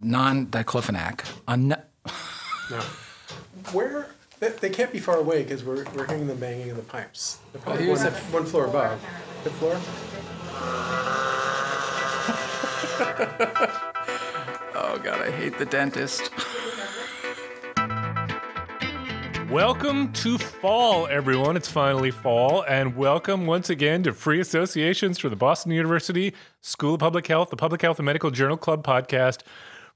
non-diclofenac. Un- No. Where they, they can't be far away because we're, we're hearing them banging in the pipes. They're oh, probably here's one, a- one floor above. Fifth floor. oh God, I hate the dentist. Welcome to fall, everyone. It's finally fall, and welcome once again to Free Associations for the Boston University School of Public Health, the Public Health and Medical Journal Club podcast.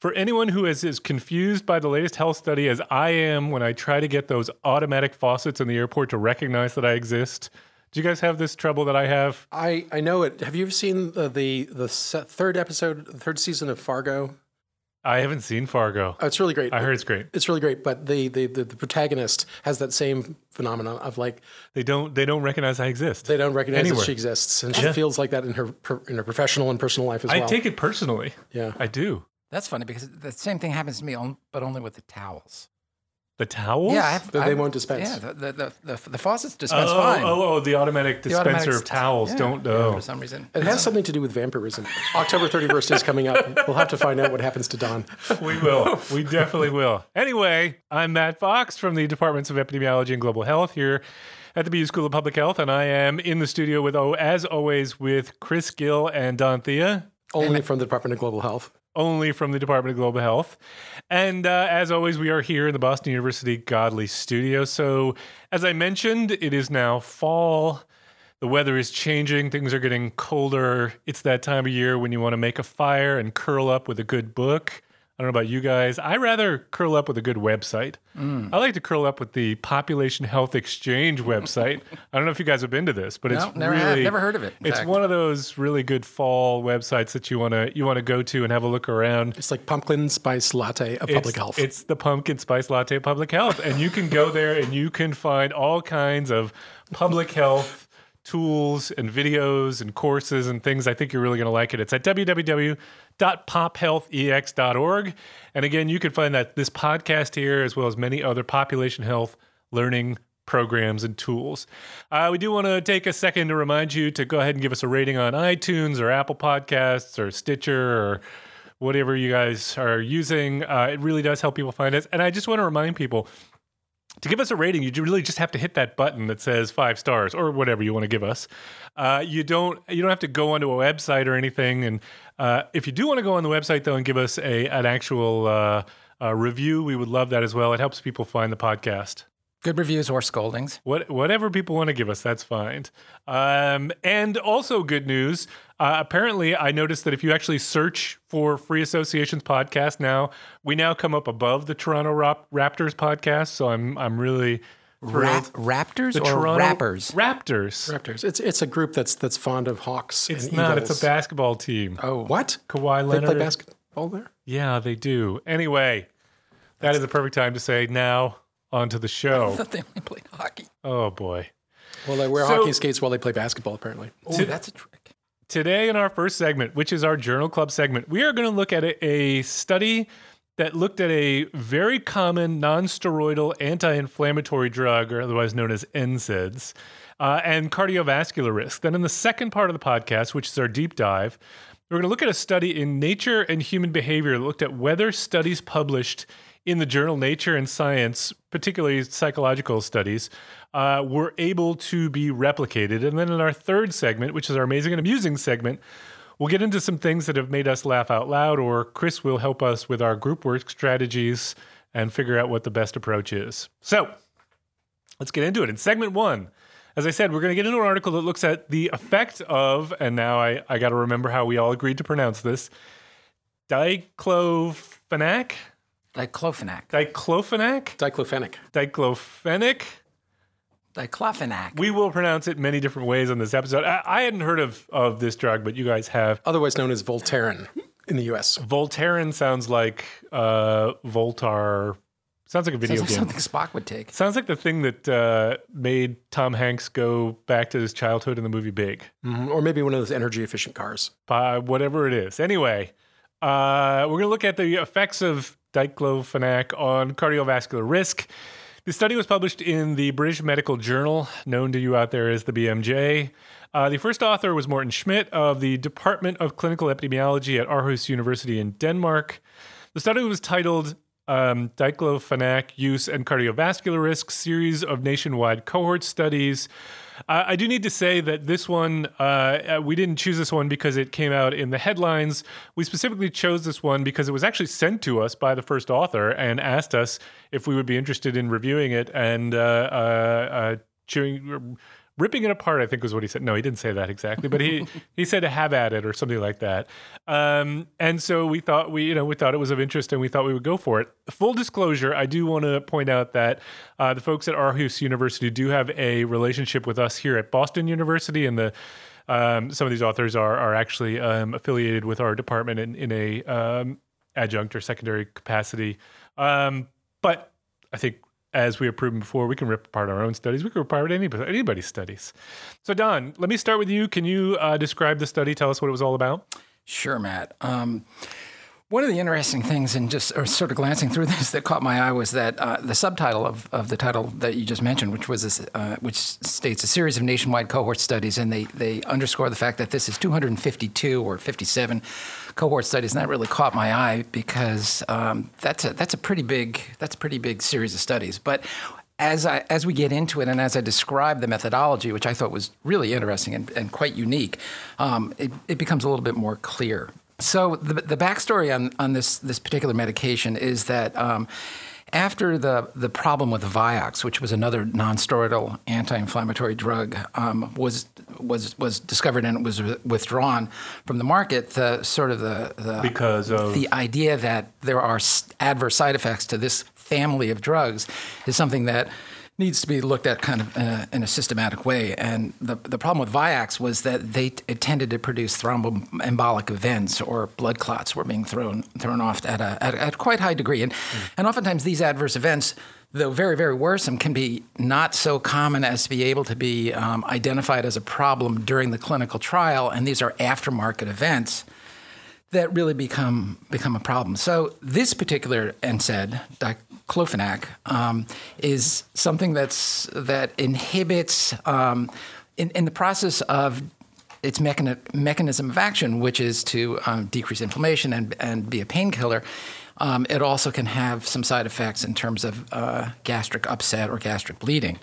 For anyone who is as confused by the latest health study as I am when I try to get those automatic faucets in the airport to recognize that I exist, do you guys have this trouble that I have? I, I know it. Have you ever seen the the, the third episode, the third season of Fargo? I haven't seen Fargo. Oh, it's really great. I heard it's great. It's really great, but the, the, the, the protagonist has that same phenomenon of like They don't they don't recognize I exist. they don't recognize Anywhere. that she exists, and she feels like that in her in her professional and personal life as I well. I take it personally. yeah, I do. That's funny because the same thing happens to me, but only with the towels. The towels? Yeah, I have, That I- they won't dispense. Yeah, the the, the, the, the faucets Oh, dispense fine. oh, oh, the automatic The dispenser automatic- of towels. yeah, Don't yeah, oh. for some reason. it has something to do with vampirism. October thirty first is coming up. We'll have to find out what happens to Don. We will. We definitely will. Anyway, I'm Matt Fox from the Departments of Epidemiology and Global Health here at the BU School of Public Health, and I am in the studio with, oh, as always, with Chris Gill and Don Thea, Only from the Department of Global Health. Only from the Department of Global Health. And uh, as always, we are here in the Boston University Godley studio. So, as I mentioned, it is now fall. The weather is changing. Things are getting colder. It's that time of year when you want to make a fire and curl up with a good book. I don't know about you guys. I rather curl up with a good website. Mm. I like to curl up with the Population Health Exchange website. I don't know if you guys have been to this, but it's No, never have- really never heard of it, It's fact. one of those really good fall websites that you want to you want to go to and have a look around. It's like pumpkin spice latte of public health. It's the pumpkin spice latte of public health. And you can go there and you can find all kinds of public health tools and videos and courses and things. I think you're really going to like it. It's at www.pophealthex.org. And again, you can find that this podcast here, as well as many other population health learning programs and tools. Uh, we do want to take a second to remind you to go ahead and give us a rating on iTunes or Apple Podcasts or Stitcher or whatever you guys are using. Uh, it really does help people find us. And I just want to remind people to give us a rating, you really just have to hit that button that says five stars or whatever you want to give us. Uh, you don't you don't have to go onto a website or anything. And uh, if you do want to go on the website though and give us a an actual uh, uh, review, we would love that as well. It helps people find the podcast. Good reviews or scoldings. What, whatever people want to give us, that's fine. Um, and also, good news. Uh, apparently, I noticed that if you actually search for Free Associations podcast now, we now come up above the Toronto Rap- Raptors podcast. So I'm I'm really Ra- thrilled. raptors the or Toronto rappers? Raptors. Raptors. It's it's a group that's that's fond of hawks. It's and not. eagles. It's a basketball team. Oh, What? Kawhi They Leonard. play basketball there? Yeah, they do. Anyway, that is the perfect time to say now onto the I show. thought they only played hockey. oh boy. Well, they wear So- hockey skates while they play basketball, apparently. Oh, To- that's a trick. Today, in our first segment, which is our Journal Club segment, we are going to look at a, a study that looked at a very common non-steroidal anti-inflammatory drug, or otherwise known as NSAIDs, uh, and cardiovascular risk. Then, in the second part of the podcast, which is our deep dive, we're going to look at a study in Nature and Human Behavior that looked at whether studies published in the journal Nature and Science, particularly psychological studies, uh, were able to be replicated. And then in our third segment, which is our amazing and amusing segment, we'll get into some things that have made us laugh out loud, or Chris will help us with our group work strategies and figure out what the best approach is. So let's get into it. In segment one, as I said, we're going to get into an article that looks at the effect of, and now I, I got to remember how we all agreed to pronounce this, diclofenac, Diclofenac. diclofenac, Diclofenac. diclofenac. Diclofenac. We will pronounce it many different ways on this episode. I, I hadn't heard of, of this drug, but you guys have. Otherwise known as Voltaren in the U.S. Voltaren sounds like uh, Voltar. Sounds like a video Sounds like game. something Spock would take. Sounds like the thing that uh, made Tom Hanks go back to his childhood in the movie Big. Mhm. Or maybe one of those energy efficient cars. uh, whatever it is. Anyway, uh, we're going to look at the effects of diclofenac on cardiovascular risk. The study was published in the British Medical Journal, known to you out there as the BMJ. Uh, the first author was Morten Schmidt of the Department of Clinical Epidemiology at Aarhus University in Denmark. The study was titled um, Diclofenac Use and Cardiovascular Risk Series of Nationwide Cohort Studies. Uh, I do need to say that this one, uh, we didn't choose this one because it came out in the headlines. We specifically chose this one because it was actually sent to us by the first author and asked us if we would be interested in reviewing it and uh, uh, uh chewing ripping it apart. I think was what he said. No, he didn't say that exactly, but he he said to have at it or something like that. Um, and so we thought we you know we thought it was of interest and we thought we would go for it. Full disclosure, I do want to point out that uh, the folks at Aarhus University do have a relationship with us here at Boston University, and the um, some of these authors are are actually um, affiliated with our department in, in a um, adjunct or secondary capacity. Um, but I think as we have proven before, we can rip apart our own studies. We can rip apart anybody, anybody's studies. So, Don, let me start with you. Can you uh, describe the study? Tell us what it was all about. Sure, Matt. Um, one of the interesting things, and just sort of glancing through this, that caught my eye was that uh, the subtitle of, of the title that you just mentioned, which was this, uh, which states a series of nationwide cohort studies, and they they underscore the fact that this is 252 or 57 cohort studies, and that really caught my eye because um, that's a that's a pretty big that's a pretty big series of studies. But as I as we get into it, and as I describe the methodology, which I thought was really interesting and, and quite unique, um, it, it becomes a little bit more clear. So the, the backstory on, on this this particular medication is that um, after the the problem with Vioxx, which was another nonsteroidal anti-inflammatory drug, um, was was was discovered and it was withdrawn from the market, the sort of the, the because of the idea that there are adverse side effects to this family of drugs is something that needs to be looked at kind of in a, in a, systematic way. And the, the problem with Vioxx was that they it tended to produce thromboembolic events or blood clots were being thrown thrown off at a, at, at quite high degree. And, mm. and oftentimes these adverse events, though very, very worrisome, can be not so common as to be able to be um, identified as a problem during the clinical trial. And these are aftermarket events that really become become a problem. So this particular NSAID, diclofenac, um, is something that's that inhibits um, in, in the process of its mechani- mechanism of action, which is to um, decrease inflammation and, and be a painkiller. Um, it also can have some side effects in terms of uh, gastric upset or gastric bleeding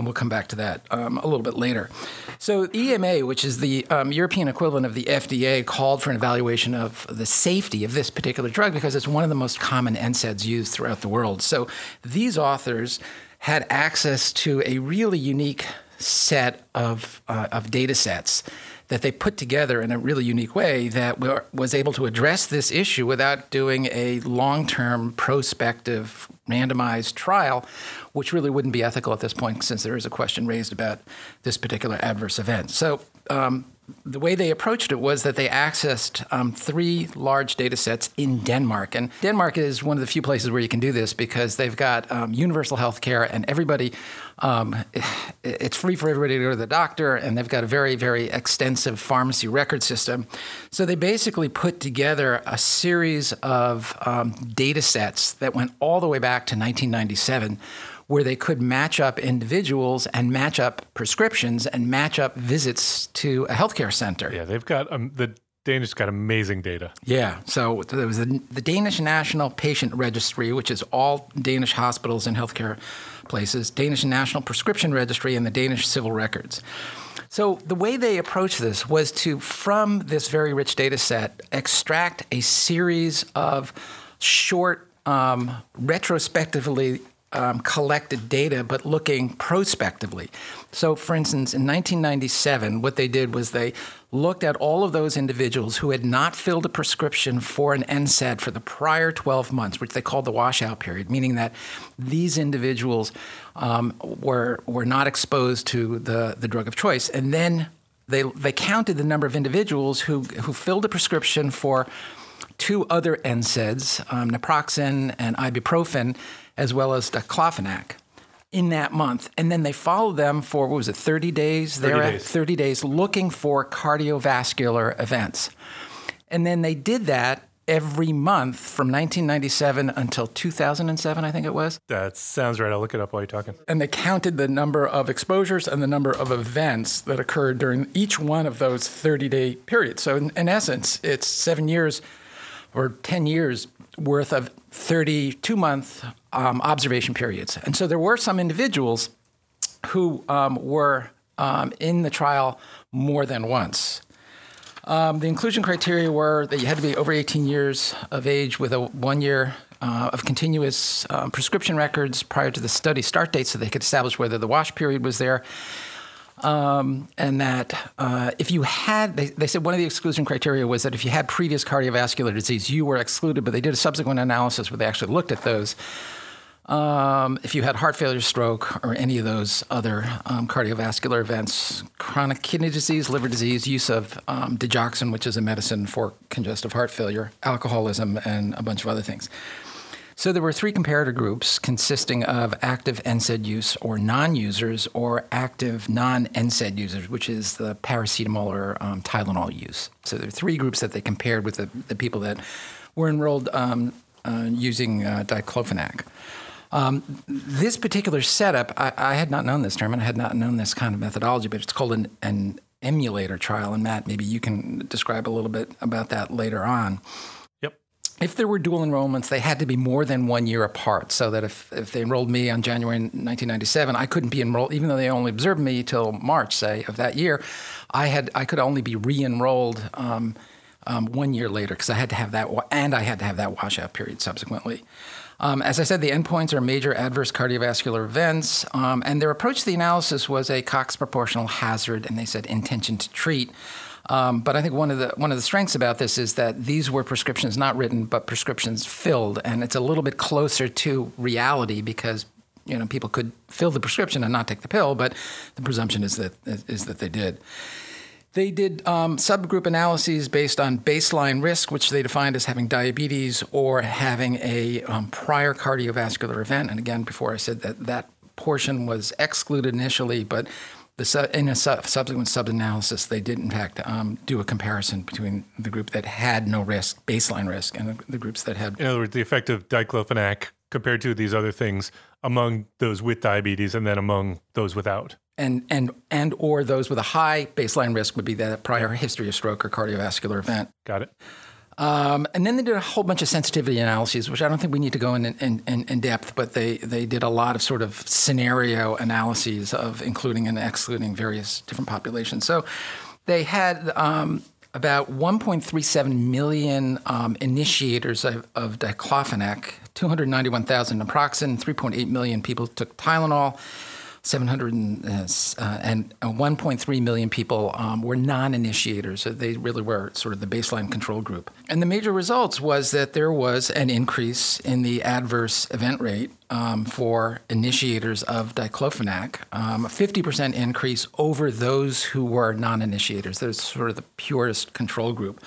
and we'll come back to that um, a little bit later. So, EMA, which is the um, European equivalent of the FDA, called for an evaluation of the safety of this particular drug because it's one of the most common NSAIDs used throughout the world. So, these authors had access to a really unique set of, uh, of data sets that they put together in a really unique way that was able to address this issue without doing a long term prospective randomized trial, which really wouldn't be ethical at this point since there is a question raised about this particular adverse event. So, um, the way they approached it was that they accessed um, three large data sets in Denmark. And Denmark is one of the few places where you can do this because they've got um, universal health care and everybody, um, it's free for everybody to go to the doctor, and they've got a very, very extensive pharmacy record system. So they basically put together a series of um, data sets that went all the way back to 1997 where they could match up individuals and match up prescriptions and match up visits to a healthcare center. Yeah, they've got um, the Danish got amazing data. Yeah, so there was the, the Danish National Patient Registry, which is all Danish hospitals and healthcare places, Danish National Prescription Registry, and the Danish Civil Records. So the way they approached this was to, from this very rich data set, extract a series of short, um, retrospectively um, collected data, but looking prospectively. So, for instance, in 1997, what they did was they looked at all of those individuals who had not filled a prescription for an NSAID for the prior 12 months, which they called the washout period, meaning that these individuals um, were, were not exposed to the, the drug of choice. And then they, they counted the number of individuals who, who filled a prescription for two other NSAIDs, um, naproxen and ibuprofen, as well as the diclofenac in that month. And then they followed them for, what was it, 30 days? 30 They're days. 30 days looking for cardiovascular events. And then they did that every month from 1997 until 2007, I think it was. That sounds right. I'll look it up while you're talking. And they counted the number of exposures and the number of events that occurred during each one of those 30 day periods. So, in, in essence, it's seven years or 10 years worth of 32 month um, observation periods. And so there were some individuals who um, were um, in the trial more than once. Um, the inclusion criteria were that you had to be over 18 years of age with a one year uh, of continuous um, prescription records prior to the study start date so they could establish whether the wash period was there. Um, and that uh, if you had, they, they, said one of the exclusion criteria was that if you had previous cardiovascular disease, you were excluded, but they did a subsequent analysis where they actually looked at those. Um, if you had heart failure, stroke, or any of those other um, cardiovascular events, chronic kidney disease, liver disease, use of um, digoxin, which is a medicine for congestive heart failure, alcoholism, and a bunch of other things. So there were three comparator groups consisting of active NSAID use or non-users or active non-NSAID users, which is the paracetamol or um, Tylenol use. So there are three groups that they compared with the, the people that were enrolled um, uh, using uh, diclofenac. Um, this particular setup, I, I, had not known this term and I had not known this kind of methodology, but it's called an, an emulated trial. And Matt, maybe you can describe a little bit about that later on if there were dual enrollments, they had to be more than one year apart. So that if, if they enrolled me on January 1997, I couldn't be enrolled, even though they only observed me till March, say, of that year. I had I could only be re-enrolled um, um, one year later because I had to have that, and I had to have that washout period subsequently. Um, as I said, the endpoints are major adverse cardiovascular events, um, and their approach to the analysis was a Cox proportional hazard, and they said intention to treat. Um, but I think one of the one of the strengths about this is that these were prescriptions not written, but prescriptions filled, and it's a little bit closer to reality because you know people could fill the prescription and not take the pill, but the presumption is that is that they did. They did um, subgroup analyses based on baseline risk, which they defined as having diabetes or having a um, prior cardiovascular event. And again, before I said that that portion was excluded initially, but the, in a subsequent sub-analysis, they did in fact um, do a comparison between the group that had no risk, baseline risk, and the, the groups that had. In other words, the effect of diclofenac compared to these other things among those with diabetes and then among those without. And and and or those with a high baseline risk would be that prior history of stroke or cardiovascular event. Got it. Um, and then they did a whole bunch of sensitivity analyses, which I don't think we need to go in, in, in, in, depth, but they, they did a lot of sort of scenario analyses of including and excluding various different populations. So they had um, about 1.37 million um, initiators of, of diclofenac, 291,000 naproxen, 3.8 million people took Tylenol. 700 and, uh, uh and uh, 1.3 million people um, were non-initiators. So they really were sort of the baseline control group. And the major results was that there was an increase in the adverse event rate um, for initiators of diclofenac, um, a 50% increase over those who were non-initiators. There's sort of the purest control group.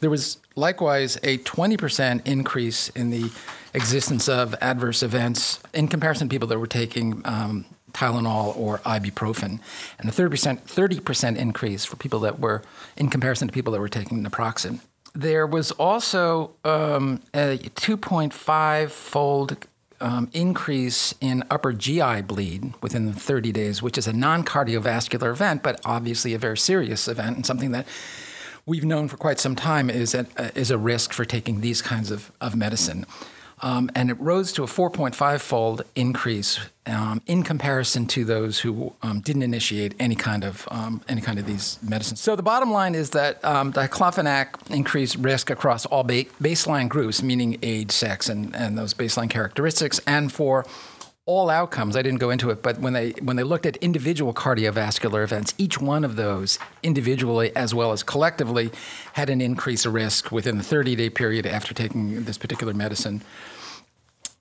There was likewise a 20% increase in the existence of adverse events in comparison to people that were taking um, Tylenol or ibuprofen, and a 30%, 30% increase for people that were, in comparison to people that were taking naproxen. There was also um, a 2.5 fold um, increase in upper GI bleed within the 30 days, which is a non cardiovascular event, but obviously a very serious event and something that we've known for quite some time is a, is a risk for taking these kinds of, of medicine. Um, and it rose to a 4.5 fold increase um, in comparison to those who um, didn't initiate any kind of um, any kind of these medicines. So the bottom line is that um, diclofenac increased risk across all ba- baseline groups, meaning age, sex, and, and those baseline characteristics, and for all outcomes. I didn't go into it, but when they when they looked at individual cardiovascular events, each one of those individually as well as collectively had an increase of risk within the 30 day period after taking this particular medicine.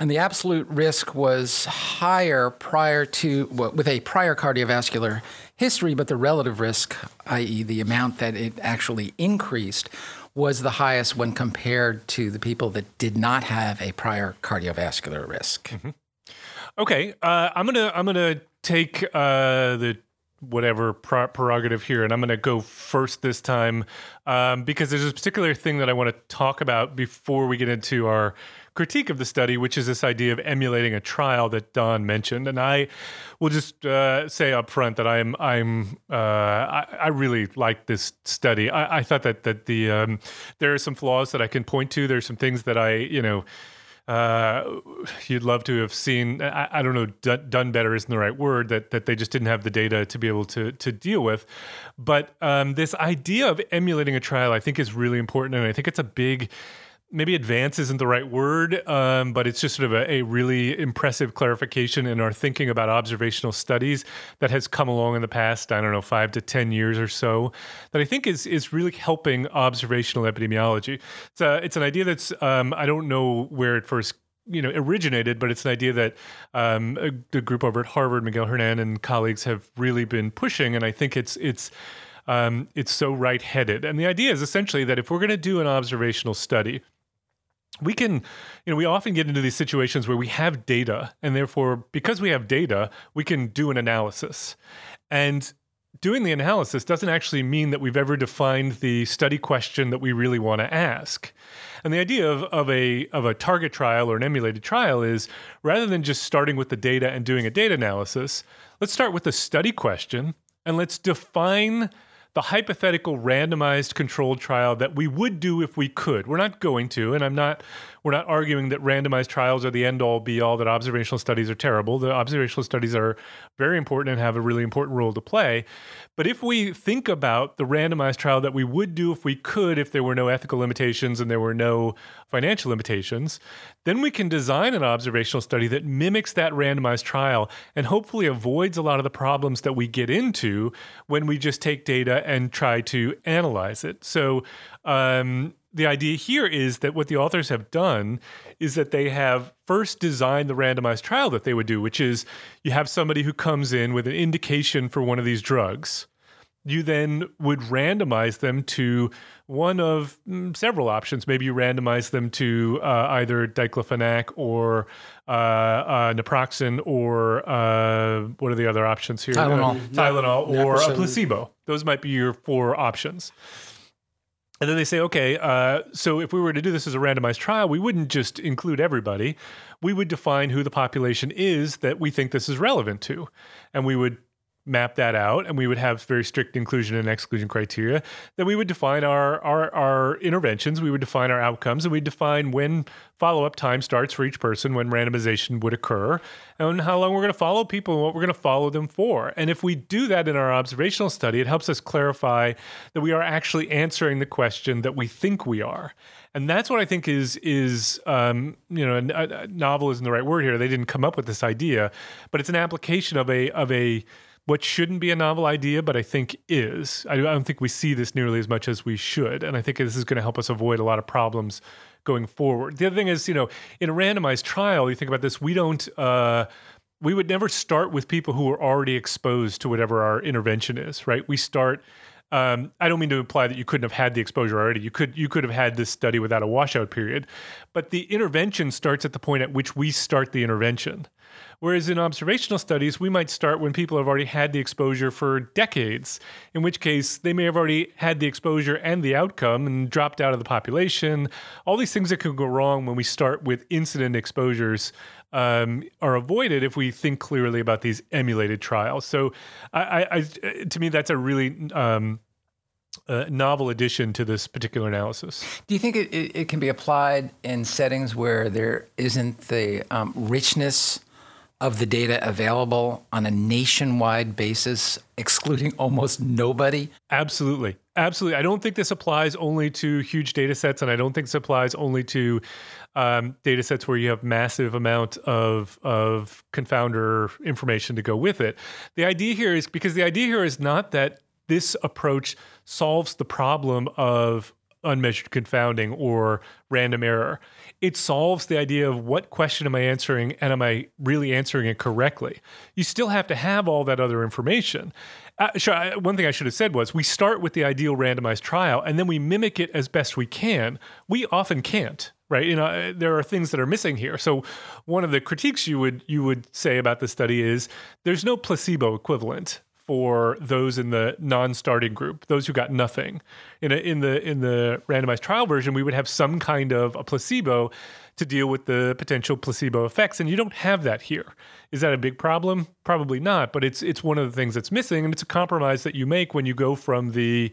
And the absolute risk was higher prior to, well, with a prior cardiovascular history, but the relative risk, i.e., the amount that it actually increased, was the highest when compared to the people that did not have a prior cardiovascular risk. Mm-hmm. Okay, uh, I'm gonna I'm gonna take uh, the whatever prerogative here, and I'm going to go first this time um, because there's a particular thing that I want to talk about before we get into our critique of the study, which is this idea of emulating a trial that Don mentioned. And I will just uh, say up front that I'm I'm uh, I, I, really like this study. I, I, thought that that the um, there are some flaws that I can point to. There's some things that I you know. Uh, you'd love to have seen. I, I don't know. Done, done, better isn't the right word. That that they just didn't have the data to be able to to deal with. But um, this idea of emulating a trial, I think, is really important, and I think it's a big maybe advance isn't the right word, um, but it's just sort of a, a, really impressive clarification in our thinking about observational studies that has come along in the past, I don't know, five to 10 years or so, that I think is, is really helping observational epidemiology. It's, a, it's an idea that's, um, I don't know where it first you know originated, but it's an idea that um, a, the group over at Harvard, Miguel Hernan and colleagues, have really been pushing, and I think it's it's um, it's so right-headed. And the idea is essentially that if we're going to do an observational study, we can, you know, we often get into these situations where we have data, and therefore, because we have data, we can do an analysis. And doing the analysis doesn't actually mean that we've ever defined the study question that we really want to ask. And the idea of, of a of a target trial or an emulated trial is rather than just starting with the data and doing a data analysis, let's start with the study question and let's define the hypothetical randomized controlled trial that we would do if we could. We're not going to, and I'm not we're not arguing that randomized trials are the end all be all that observational studies are terrible. The observational studies are very important and have a really important role to play. But if we think about the randomized trial that we would do if we could, if there were no ethical limitations and there were no financial limitations, then we can design an observational study that mimics that randomized trial and hopefully avoids a lot of the problems that we get into when we just take data and try to analyze it. So, um, the idea here is that what the authors have done is that they have first designed the randomized trial that they would do, which is you have somebody who comes in with an indication for one of these drugs you then would randomize them to one of mm, several options. Maybe you randomize them to uh, either diclofenac or uh, uh, naproxen or uh, what are the other options here? Tylenol. Tylenol or a placebo. Those might be your four options. And then they say, okay, uh, so if we were to do this as a randomized trial, we wouldn't just include everybody. We would define who the population is that we think this is relevant to. And we would map that out and we would have very strict inclusion and exclusion criteria then we would define our, our our interventions we would define our outcomes and we define when follow-up time starts for each person when randomization would occur and how long we're going to follow people and what we're going to follow them for and if we do that in our observational study it helps us clarify that we are actually answering the question that we think we are and that's what I think is is um, you know a, a novel isn't the right word here. They didn't come up with this idea, but it's an application of a of a what shouldn't be a novel idea, but I think is. I don't think we see this nearly as much as we should. And I think this is going to help us avoid a lot of problems going forward. The other thing is, you know, in a randomized trial, you think about this, we don't, uh, we would never start with people who are already exposed to whatever our intervention is, right? We start um, I don't mean to imply that you couldn't have had the exposure already. You could you could have had this study without a washout period, but the intervention starts at the point at which we start the intervention. Whereas in observational studies, we might start when people have already had the exposure for decades, in which case they may have already had the exposure and the outcome and dropped out of the population. All these things that could go wrong when we start with incident exposures um, are avoided if we think clearly about these emulated trials. So, I, I, to me, that's a really um, uh, novel addition to this particular analysis. Do you think it, it, it, can be applied in settings where there isn't the um, richness of the data available on a nationwide basis, excluding almost nobody? Absolutely. Absolutely. I don't think this applies only to huge data sets, and I don't think this applies only to um, data sets where you have massive amount of of confounder information to go with it. The idea here is because the idea here is not that this approach solves the problem of unmeasured confounding or random error. It solves the idea of what question am I answering and am I really answering it correctly? You still have to have all that other information. Uh, sure, one thing I should have said was we start with the ideal randomized trial and then we mimic it as best we can. We often can't right you know uh, there are things that are missing here so one of the critiques you would you would say about the study is there's no placebo equivalent for those in the non-starting group, those who got nothing. In a, in the in the randomized trial version, we would have some kind of a placebo to deal with the potential placebo effects, and you don't have that here. Is that a big problem? Probably not, but it's it's one of the things that's missing, and it's a compromise that you make when you go from the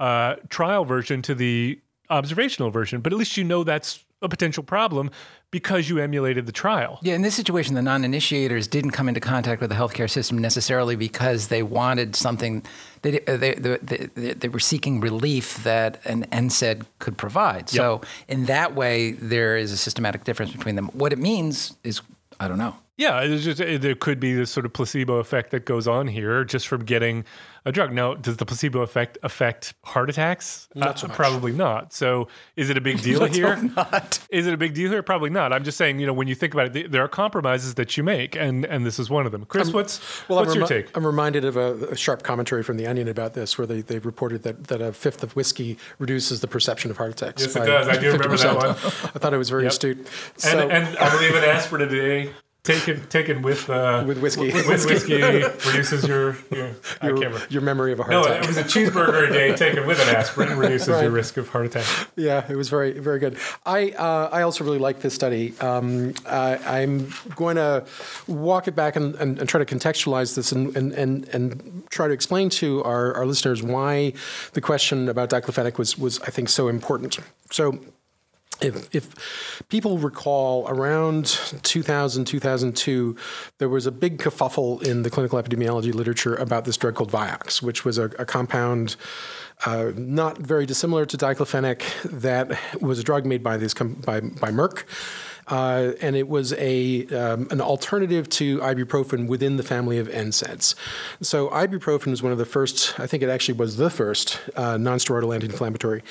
uh, trial version to the observational version. But at least you know that's a potential problem because you emulated the trial. Yeah, in this situation, the non initiators didn't come into contact with the healthcare system necessarily because they wanted something, they, uh, they, they, they were seeking relief that an NSAID could provide. Yep. So, in that way, there is a systematic difference between them. What it means is, I don't know. Yeah, just, there could be this sort of placebo effect that goes on here just from getting a drug. Now, does the placebo effect affect heart attacks? Not so uh, Probably not. So, is it a big deal here? Not. Is it a big deal here? Probably not. I'm just saying, you know, when you think about it, there are compromises that you make, and and this is one of them. Chris, I'm, what's well, what's I'm your take? I'm reminded of a, a, sharp commentary from the Onion about this, where they, they reported that, that a fifth of whiskey reduces the perception of heart attacks. Yes, it does. I do 50%. remember that one. I thought it was very yep. astute. So, and, and I believe an aspirin a day taken taken with uh, with whiskey. With, with whiskey reduces your your, your, your, memory of a heart no, attack. No, it was a cheeseburger a day taken with an aspirin reduces right. your risk of heart attack. Yeah, it was very very good. I uh, I also really like this study. Um, I, am going to walk it back and, and, and, try to contextualize this and, and, and, and try to explain to our, our listeners why the question about diclofenac was was I think so important. So if, if, people recall, around 2000, 2002, there was a big kerfuffle in the clinical epidemiology literature about this drug called Vioxx, which was a, a compound uh, not very dissimilar to diclofenac that was a drug made by, this com- by, by Merck uh, and it was a um, an alternative to ibuprofen within the family of NSAIDs. So ibuprofen was one of the first, I think it actually was the first uh, nonsteroidal anti-inflammatory,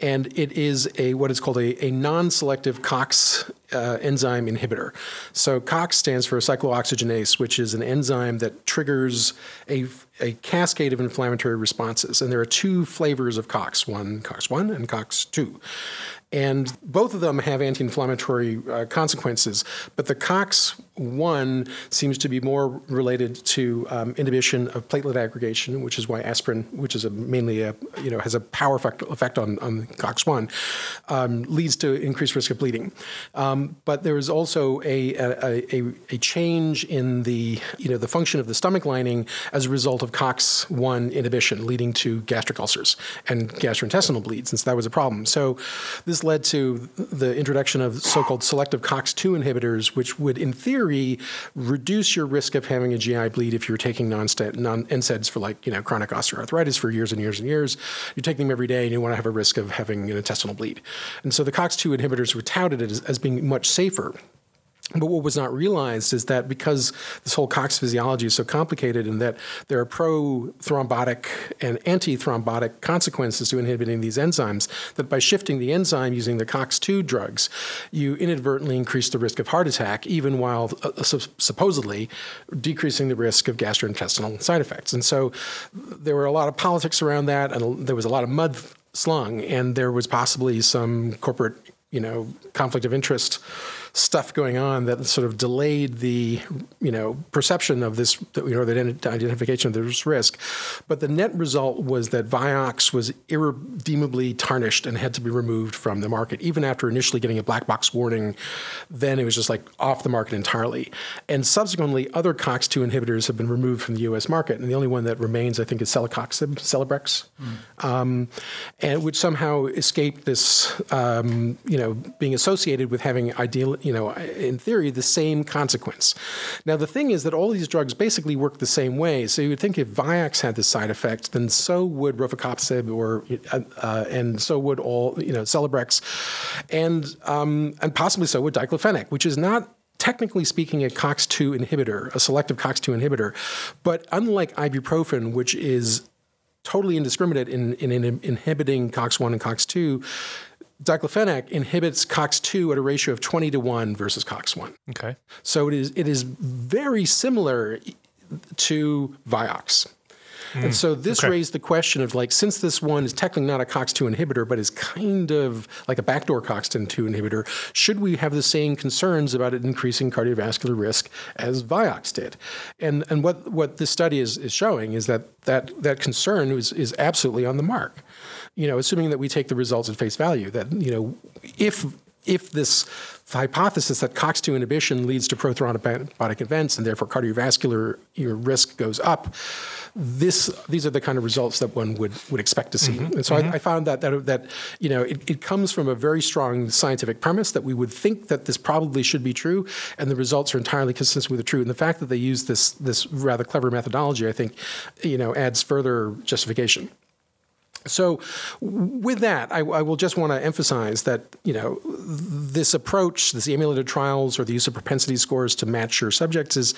and it is a what is called a, a non-selective COX uh, enzyme inhibitor. So COX stands for cyclooxygenase, which is an enzyme that triggers a, a cascade of inflammatory responses. And there are two flavors of COX, one COX1 and COX2. And both of them have anti inflammatory uh, consequences, but the COX1 seems to be more related to um, inhibition of platelet aggregation, which is why aspirin, which is a, mainly a, you know, has a power effect, effect on, on COX1, um, leads to increased risk of bleeding. Um, but there is also a, a, a, a, change in the, you know, the function of the stomach lining as a result of COX1 inhibition, leading to gastric ulcers and gastrointestinal bleeds. And so that was a problem. So this led to the introduction of so-called selective COX-2 inhibitors, which would, in theory, reduce your risk of having a GI bleed if you're taking non-NSAIDs non for like you know chronic osteoarthritis for years and years and years. You take them every day, and you want to have a risk of having an intestinal bleed. And so the COX-2 inhibitors were touted as, as being much safer. But what was not realized is that because this whole COX physiology is so complicated and that there are pro thrombotic and anti thrombotic consequences to inhibiting these enzymes, that by shifting the enzyme using the COX2 drugs, you inadvertently increase the risk of heart attack, even while uh, uh supposedly decreasing the risk of gastrointestinal side effects. And so there were a lot of politics around that, and there was a lot of mud slung, and there was possibly some corporate you know conflict of interest stuff going on that sort of delayed the you know perception of this you know the identification of this risk. But the net result was that Vioxx was irredeemably tarnished and had to be removed from the market, even after initially getting a black box warning. Then it was just like off the market entirely. And subsequently, other COX2 inhibitors have been removed from the U.S. market, and the only one that remains, I think, is celecoxib, Celebrex, mm. um, and which somehow escaped this, um, you know, being associated with having ideal you know, in theory, the same consequence. Now, the thing is that all these drugs basically work the same way. So you would think if Vioxx had this side effect, then so would rofecoxib, or uh, uh, and so would all you know Celebrex, and um, and possibly so would diclofenac, which is not technically speaking, a COX2 inhibitor, a selective COX2 inhibitor. But unlike ibuprofen, which is totally indiscriminate in, in, in inhibiting COX1 and COX2, diclofenac inhibits COX2 at a ratio of 20 to 1 versus COX1. Okay. So it is it is very similar to Vioxx. And mm. so this okay. raised the question of like, since this one is technically not a COX2 inhibitor, but is kind of like a backdoor COX-2 inhibitor, should we have the same concerns about it increasing cardiovascular risk as Vioxx did? And and what what this study is, is showing is that that that concern is is absolutely on the mark. You know, assuming that we take the results at face value, that you know, if if this hypothesis that COX2 inhibition leads to prothrombotic events and therefore cardiovascular risk goes up, this these are the kind of results that one would would expect to see. Mm-hmm. And so I, I, found that that that you know it, it comes from a very strong scientific premise that we would think that this probably should be true, and the results are entirely consistent with the truth. And the fact that they use this this rather clever methodology, I think, you know, adds further justification. So, with that, I, I, will just want to emphasize that you know this approach, this emulated trials or the use of propensity scores to match your subjects is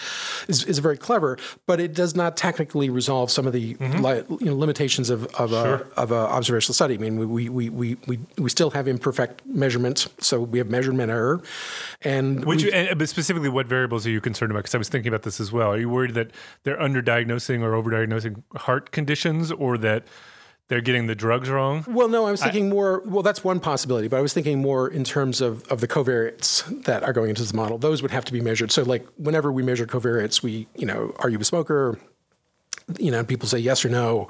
is, is very clever, but it does not technically resolve some of the mm-hmm. li, you know, limitations of of, sure. a, of a observational study. I mean, we, we, we, we, we still have imperfect measurements, so we have measurement error, and Which, and, but specifically, what variables are you concerned about? Because I was thinking about this as well. Are you worried that they're underdiagnosing or overdiagnosing heart conditions, or that they're getting the drugs wrong? Well, no, I was thinking I, more. Well, that's one possibility, but I was thinking more in terms of, of the covariates that are going into this model. Those would have to be measured. So, like, whenever we measure covariates, we, you know, are you a smoker? You know, people say yes or no.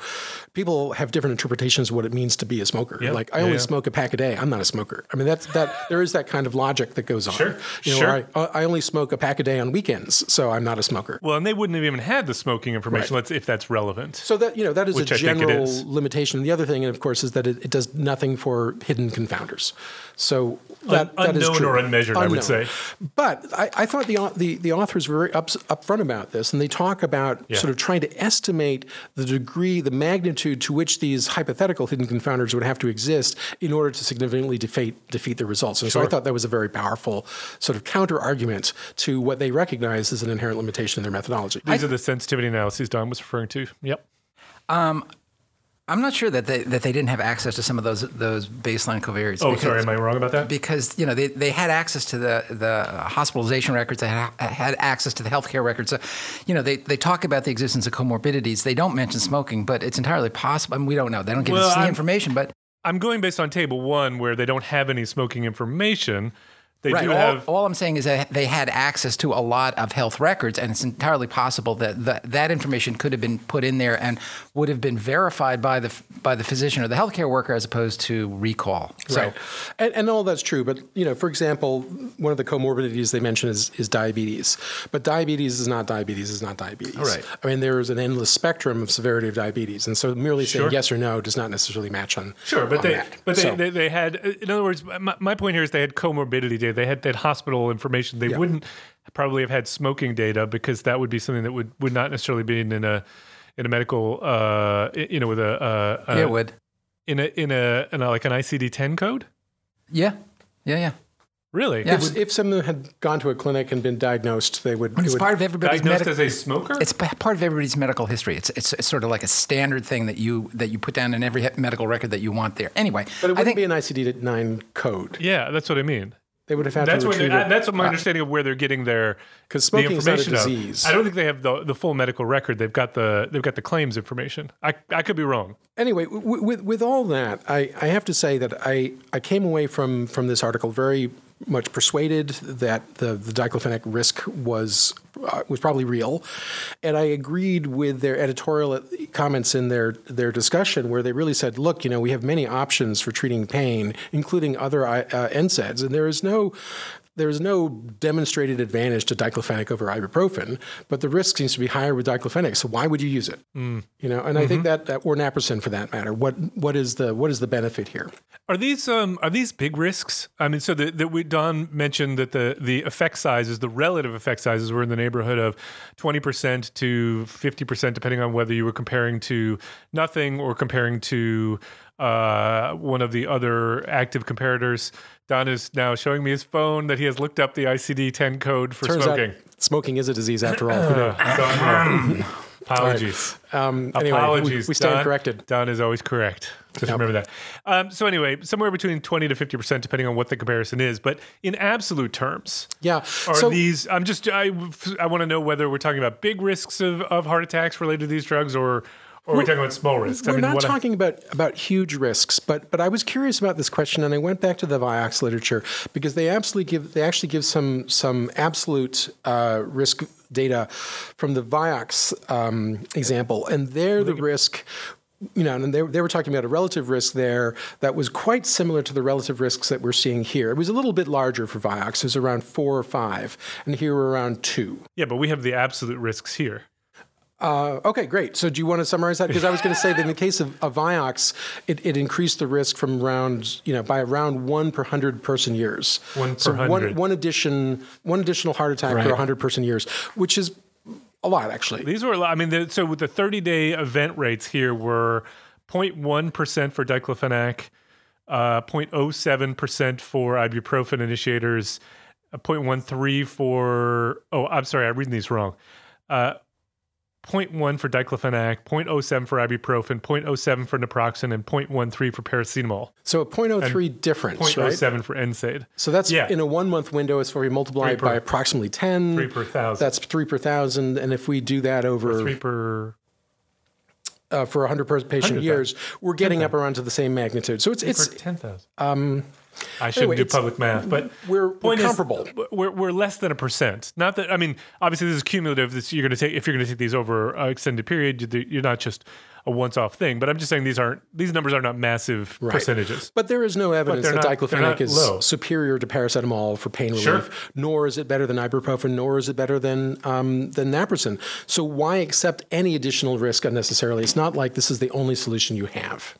People have different interpretations of what it means to be a smoker. Yep. Like I only yeah. smoke a pack a day. I'm not a smoker. I mean, that's that. there is that kind of logic that goes on. Sure, you know, sure. I, uh, I only smoke a pack a day on weekends, so I'm not a smoker. Well, and they wouldn't have even had the smoking information. Right. Let's if that's relevant. So that you know that is Which a general limitation. The other thing, of course, is that it, it does nothing for hidden confounders. So that, Un- that is unknown true. or unmeasured, unknown. I would say. But I, I thought the, the the authors were very up, upfront about this, and they talk about yeah. sort of trying to estimate the degree, the magnitude to which these hypothetical hidden confounders would have to exist in order to significantly defeat defeat the results. And sure. so I thought that was a very powerful sort of counter argument to what they recognize as an inherent limitation in their methodology. These I, are the sensitivity analyses Don was referring to. Yep. Um, I'm not sure that they that they didn't have access to some of those those baseline covariates. Oh, because, sorry, am I wrong about that? Because you know they, they had access to the the hospitalization records, they had, had access to the healthcare records. So, you know they, they talk about the existence of comorbidities. They don't mention smoking, but it's entirely possible. I mean, we don't know. They don't give well, us the information, but I'm going based on table one where they don't have any smoking information. They right. do all, have. All I'm saying is that they had access to a lot of health records, and it's entirely possible that the, that information could have been put in there and would have been verified by the by the physician or the healthcare worker as opposed to recall. So, right. and, and all that's true. But you know, for example, one of the comorbidities they mention is, is diabetes. But diabetes is not diabetes is not diabetes. Right. I mean, there is an endless spectrum of severity of diabetes, and so merely saying sure. yes or no does not necessarily match on. Sure, but on they that. but they, so, they, they had in other words, my, my point here is they had comorbidity data. They had that hospital information. They yeah. wouldn't probably have had smoking data because that would be something that would, would not necessarily be in a in a medical uh, you know with a, uh, yeah, it would in a in a, in a like an ICD ten code. Yeah, yeah, yeah. Really? Yeah. If, if, someone had gone to a clinic and been diagnosed, they would. It's would, part of everybody's diagnosed as a smoker. It's part of everybody's medical history. It's, it's, it's sort of like a standard thing that you that you put down in every medical record that you want there. Anyway, but it wouldn't think, be an ICD nine code. Yeah, that's what I mean. They would have had that's to what retrieve it. That's what my understanding of where they're getting their because smoking the is not a information disease. Of. I don't think they have the, the full medical record. They've got the they've got the claims information. I, I could be wrong. Anyway, w- with with all that, I, I have to say that I, I came away from from this article very much persuaded that the, the diclofenac risk was uh, was probably real, and I agreed with their editorial comments in their their discussion where they really said, "Look, you know, we have many options for treating pain, including other uh, NSAIDs, and there is no there's no demonstrated advantage to diclofenac over ibuprofen, but the risk seems to be higher with diclofenac. So why would you use it? Mm. You know, and mm-hmm. I think mm-hmm. that, or naproxen for that matter. What what is the what is the benefit here? Are these um, are these big risks? I mean, so that we Don mentioned that the the effect sizes, the relative effect sizes, were in the neighborhood of twenty percent to fifty percent, depending on whether you were comparing to nothing or comparing to uh, one of the other active comparators. Don is now showing me his phone that he has looked up the ICD 10 code for Turns smoking. Out smoking is a disease after all. Apologies. Right. Um, anyway, Apologies. We, we stand Don, corrected. Don is always correct. Just yep. remember that. Um, so anyway, somewhere between twenty to fifty percent, depending on what the comparison is. But in absolute terms, yeah. Are so, these? I'm just. I. I want to know whether we're talking about big risks of, of heart attacks related to these drugs, or Or are we talking about small risks? I We're mean, not what I- talking about, about huge risks, but but I was curious about this question, and I went back to the Vioxx literature because they absolutely give they actually give some some absolute uh, risk data from the Vioxx um, example, and there the risk. You know, and they, they were talking about a relative risk there that was quite similar to the relative risks that we're seeing here. It was a little bit larger for Vioxx. It was around four or five, and here we're around two. yeah, but we have the absolute risks here. Uh, okay, great. So do you want to summarize that? Because I was going to say that in the case of, of Vioxx, it, it increased the risk from around, you know, by around one per hundred person years. One per so one, 100. one addition, one additional heart attack Right. per hundred person years, which is a lot actually. These were, a lot- I mean, the, so with the 30 day event rates here were 0.1% for diclofenac, uh, 0.07% for ibuprofen initiators, uh, 0.13 for, oh, I'm sorry, I'm reading these wrong. Uh, 0.1 for diclofenac, 0.07 for ibuprofen, 0.07 for naproxen, and 0.13 for paracetamol, So a 0.03 difference, right? 0.07 for NSAID. So that's Yeah. in a one month window. It's where we multiply it per- by approximately ten. Three per thousand. That's three per thousand, and if we do that over Three per uh, for 100 per patient 100,000. years, we're getting up around to the same magnitude. So it's it's 10,000. Um, I shouldn't anyway, do public math, but we're, we're point is, comparable. we're, we're less than a percent. Not that I mean, obviously this is cumulative. This you're going to take if you're going to take these over an extended period. you- You're not just a once-off thing. But I'm just saying these aren't these numbers are not massive Right. percentages. But there is no evidence that not- diclofenac is low. superior to paracetamol for pain relief, Sure. nor is it better than ibuprofen, nor is it better than um, than naproxen. So why accept any additional risk unnecessarily? It's not like this is the only solution you have.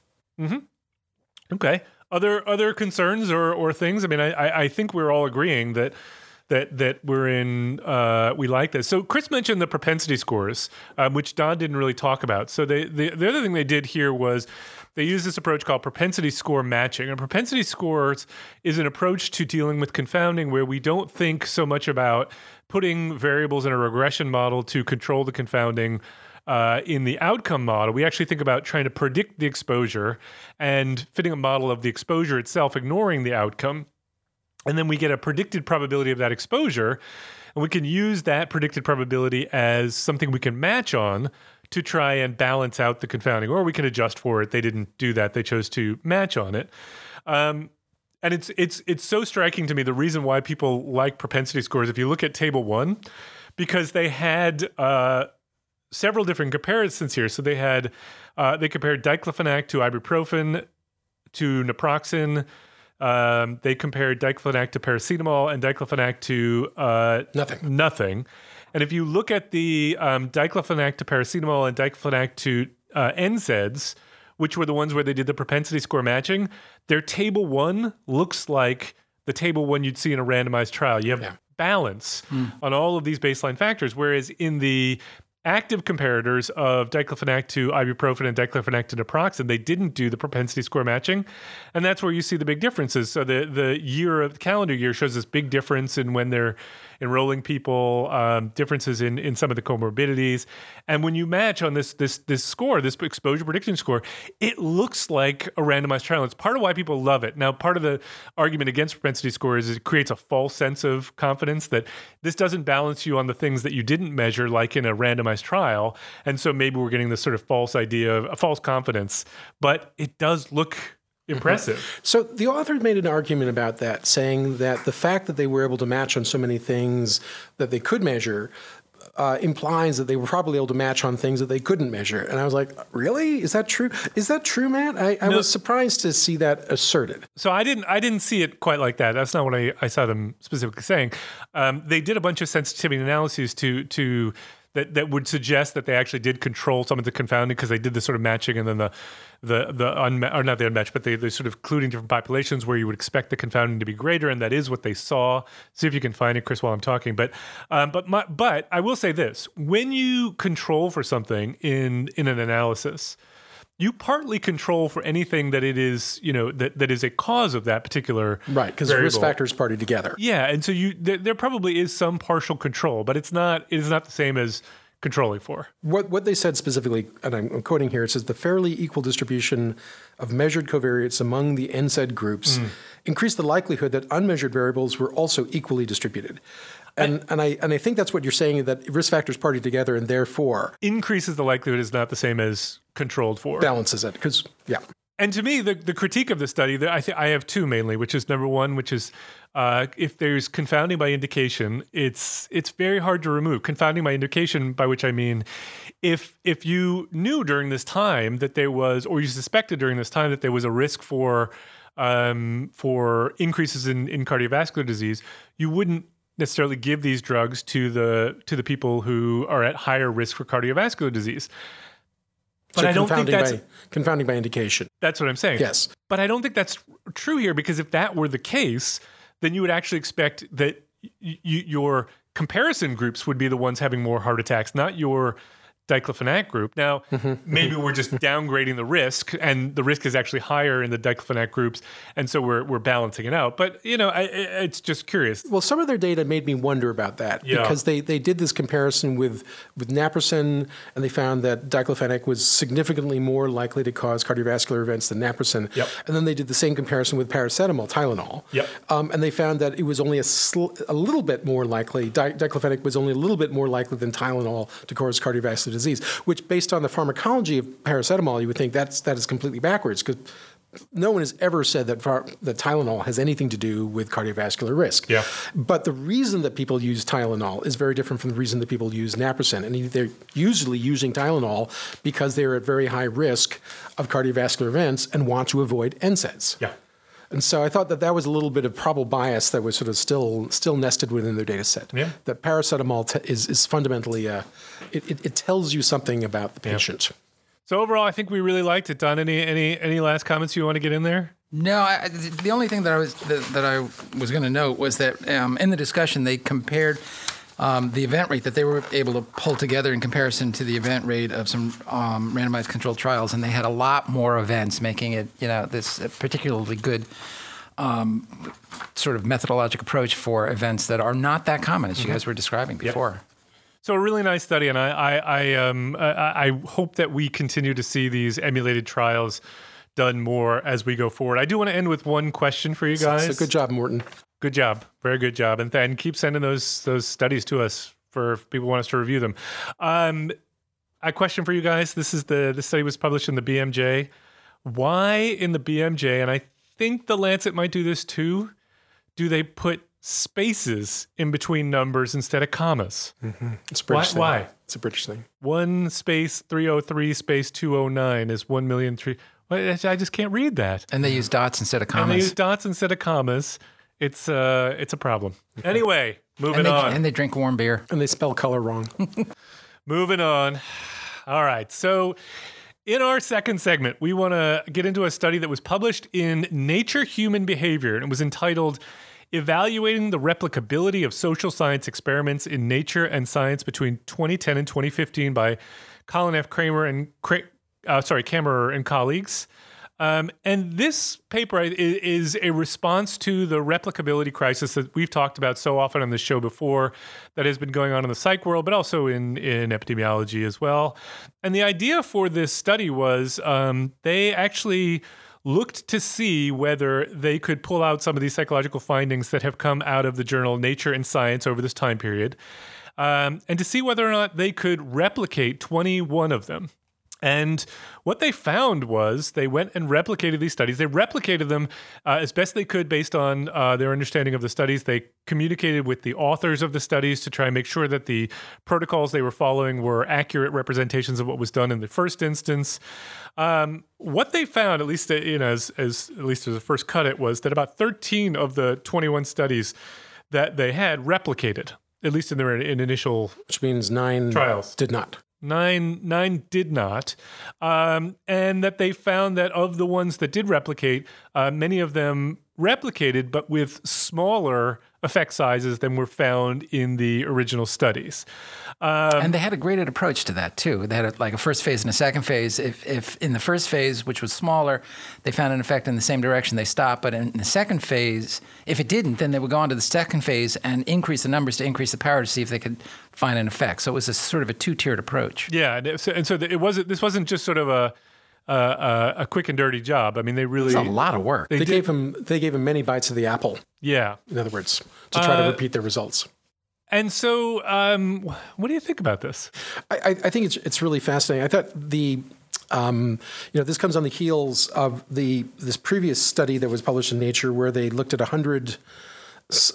Okay. Other other concerns or or things. I mean, I I, think we're all agreeing that. That, that we're in, uh, we like this. So Chris mentioned the propensity scores, um, which Don didn't really talk about. So they, the the other thing they did here was they used this approach called propensity score matching. And propensity scores is an approach to dealing with confounding where we don't think so much about putting variables in a regression model to control the confounding uh, in the outcome model, we actually think about trying to predict the exposure and fitting a model of the exposure itself, ignoring the outcome. And then we get a predicted probability of that exposure. And we can use that predicted probability as something we can match on to try and balance out the confounding, or we can adjust for it. They didn't do that, they chose to match on it. Um, and it's it's it's so striking to me the reason why people like propensity scores. If you look at table one, because they had uh, several different comparisons here. So they had uh, they compared diclofenac to ibuprofen to naproxen. Um, they compared diclofenac to paracetamol and diclofenac to uh, Nothing. Nothing. And if you look at the um, diclofenac to paracetamol and diclofenac to uh, NSAIDs, which were the ones where they did the propensity score matching, their table one looks like the table one you'd see in a randomized trial. You have Yeah. balance on all of these baseline factors, whereas in the active comparators of diclofenac to ibuprofen and diclofenac to naproxen, they didn't do the propensity score matching, and that's where you see the big differences. So the the year of the calendar year shows this big difference in when they're enrolling people, um, differences in in some of the comorbidities, and when you match on this this this score, this exposure prediction score, it looks like a randomized trial. It's part of why people love it. Now, part of the argument against propensity score is it creates a false sense of confidence that this doesn't balance you on the things that you didn't measure, like in a randomized trial, and so maybe we're getting this sort of false idea of a false confidence. But it does look impressive. So the author made an argument about that, saying that the fact that they were able to match on so many things that they could measure uh, implies that they were probably able to match on things that they couldn't measure. And I was like, really? Is that true? Is that true, Matt? I, I was surprised to see that asserted. So I didn't I didn't see it quite like that. That's not what I, I saw them specifically saying. Um, they did a bunch of sensitivity analyses to to that, that would suggest that they actually did control some of the confounding because they did the sort of matching and then the the the unma- or not the unmatched, but they they sort of including different populations where you would expect the confounding to be greater, and that is what they saw. See if you can find it, Chris, while I'm talking. But um, but my, but I will say this: when you control for something in in an analysis, you partly control for anything that it is, you know, that, that is a cause of that particular Right, because risk factors party together. Yeah, and so you there, there probably is some partial control, but it's not it is not the same as controlling for. What, what they said specifically, and I'm quoting here, it says the fairly equal distribution of measured covariates among the NSAID groups Mm. increased the likelihood that unmeasured variables were also equally distributed. And, and, I, and I think that's what you're saying that risk factors party together and therefore Increases the likelihood is not the same as controlled for. balances it. Because, yeah. And to me, the, the critique of the study, that I I have two mainly, which is number one, which is uh, if there's confounding by indication, it's it's very hard to remove. Confounding by indication, by which I mean, if if you knew during this time that there was, or you suspected during this time that there was a risk for um, for increases in, in cardiovascular disease, you wouldn't necessarily give these drugs to the to the people who are at higher risk for cardiovascular disease. But so I don't think confounding that's by, confounding by indication. that's what I'm saying. Yes. But I don't think that's true here because if that were the case, then you would actually expect that y- y- your comparison groups would be the ones having more heart attacks, not your diclofenac group. Now, Mm-hmm. maybe we're just downgrading the risk, and the risk is actually higher in the diclofenac groups, and so we're we're balancing it out. But you know, I, I- it's just curious. Well, some of their data made me wonder about that Yeah. because they, they did this comparison with, with naproxen and they found that diclofenac was significantly more likely to cause cardiovascular events than naproxen. Yep. And then they did the same comparison with paracetamol, Tylenol. Yep. Um, and they found that it was only a, sl- a little bit more likely, di- diclofenac was only a little bit more likely than Tylenol to cause cardiovascular disease, which based on the pharmacology of paracetamol, you would think that's, that is completely backwards because no one has ever said that, far, that Tylenol has anything to do with cardiovascular risk. Yeah. But the reason that people use Tylenol is very different from the reason that people use naproxen. And they're usually using Tylenol because they're at very high risk of cardiovascular events and want to avoid NSAIDs. Yeah. And so I thought that that was a little bit of probable bias that was sort of still still nested within their data set. Yeah. That paracetamol t- is, is fundamentally, uh, it, it, it tells you something about the patient. So overall, I think we really liked it. Don, any any any last comments you want to get in there? No, I, I- the only thing that I was that, that I was going to note was that um, in the discussion they compared um, the event rate that they were able to pull together in comparison to the event rate of some um, randomized controlled trials, and they had a lot more events, making it you know this particularly good. Um, sort of methodologic approach for events that are not that common, as you guys were describing before. So a really nice study, and I I I, um, I, I hope that we continue to see these emulated trials done more as we go forward. I do want to end with one question for you guys. So good job, Morten. Good job, very good job, and then keep sending those those studies to us for if people want us to review them. Um, a question for you guys. This is the the study was published in the BMJ. Why in the BMJ, and I think the Lancet might do this too. Do they put spaces in between numbers instead of commas? It's a British Why- thing. why? It's a British thing. One space 303 space 209 is 1 million three. I just can't read that. And they use dots instead of commas. And they use dots instead of commas. It's uh, it's a problem. Anyway, moving and, they, on. and they drink warm beer. And they spell color wrong. moving on. All right. So, in our second segment, we want to get into a study that was published in Nature Human Behavior, and it was entitled Evaluating the Replicability of Social Science Experiments in Nature and Science Between 2010 and 2015 by Colin F. Kramer and uh, sorry, Camerer and colleagues. Um, and this paper is a response to the replicability crisis that we've talked about so often on the show before, that has been going on in the psych world, but also in, in epidemiology as well. And the idea for this study was um, they actually looked to see whether they could pull out some of these psychological findings that have come out of the journal Nature and Science over this time period, um, and to see whether or not they could replicate 21 of them. And what they found was they went and replicated these studies. They replicated them uh, as best they could based on uh, their understanding of the studies. They communicated with the authors of the studies to try and make sure that the protocols they were following were accurate representations of what was done in the first instance. Um, what they found, at least uh, you know, as, as at least as a first cut, it was that about 13 of the 21 studies that they had replicated, at least in their in initial which means nine Trials. did not. Nine nine did not, um, and that they found that of the ones that did replicate, uh, many of them replicated, but with smaller effect sizes than were found in the original studies. Um, and they had a graded approach to that too. They had a, like a first phase and a second phase. If, if in the first phase, which was smaller, they found an effect in the same direction, they stopped. But in the second phase, if it didn't, then they would go on to the second phase and increase the numbers to increase the power to see if they could find an effect. So it was a sort of a two-tiered approach. Yeah, and so, and so it wasn't. This wasn't just sort of a uh, a quick and dirty job. I mean, they really it's a lot of work. They, they gave him they gave him many bites of the apple. Yeah, in other words, to try uh, to repeat their results. And so, um, what do you think about this? I, I, think it's it's really fascinating. I thought the um, you know this comes on the heels of the this previous study that was published in Nature, where they looked at hundred.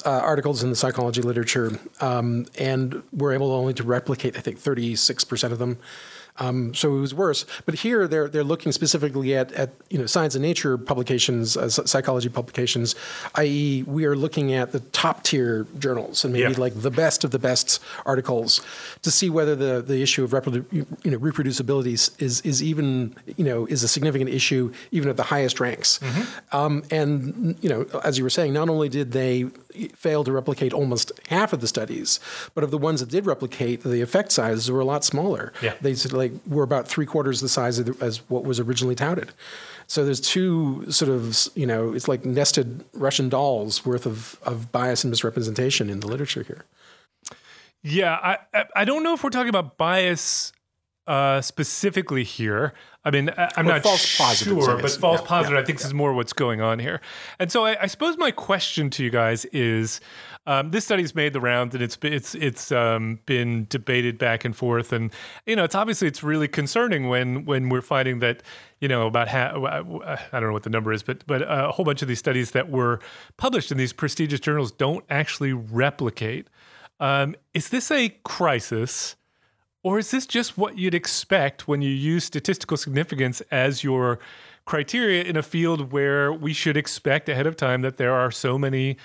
Uh, articles in the psychology literature, um, and were able only to replicate, I think, 36% of them. Um, so it was worse. But here they're they're looking specifically at, at you know science and nature publications, uh, psychology publications, i.e., we are looking at the top tier journals and maybe yeah. like the best of the best articles to see whether the, the issue of reprodu- you know reproducibility is is even you know is a significant issue even at the highest ranks. Mm-hmm. Um, and you know as you were saying, not only did they failed to replicate almost half of the studies, but of the ones that did replicate, the effect sizes were a lot smaller. Yeah. They like were about three quarters the size the, as what was originally touted. So there's two sort of you know it's like nested Russian dolls worth of of bias and misrepresentation in the literature here. Yeah, I I don't know if we're talking about bias uh, specifically here. I mean, I'm not false sure, but false yeah, positive, yeah, I think, yeah. is more what's going on here. And so, I, I suppose my question to you guys is: um, this study's made the rounds, and it's it's it's um, been debated back and forth, and you know, it's obviously it's really concerning when when we're finding that you know about half, I don't know what the number is, but but a whole bunch of these studies that were published in these prestigious journals don't actually replicate. Um, is this a crisis? Or is this just what you'd expect when you use statistical significance as your criteria in a field where we should expect ahead of time that there are so many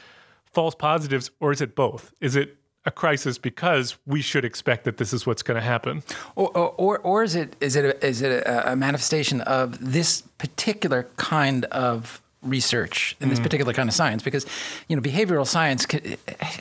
false positives? Or is it both? Is it a crisis because we should expect that this is what's going to happen, or, or, or is it is it a, is it a manifestation of this particular kind of research in this mm. particular kind of science because you know behavioral science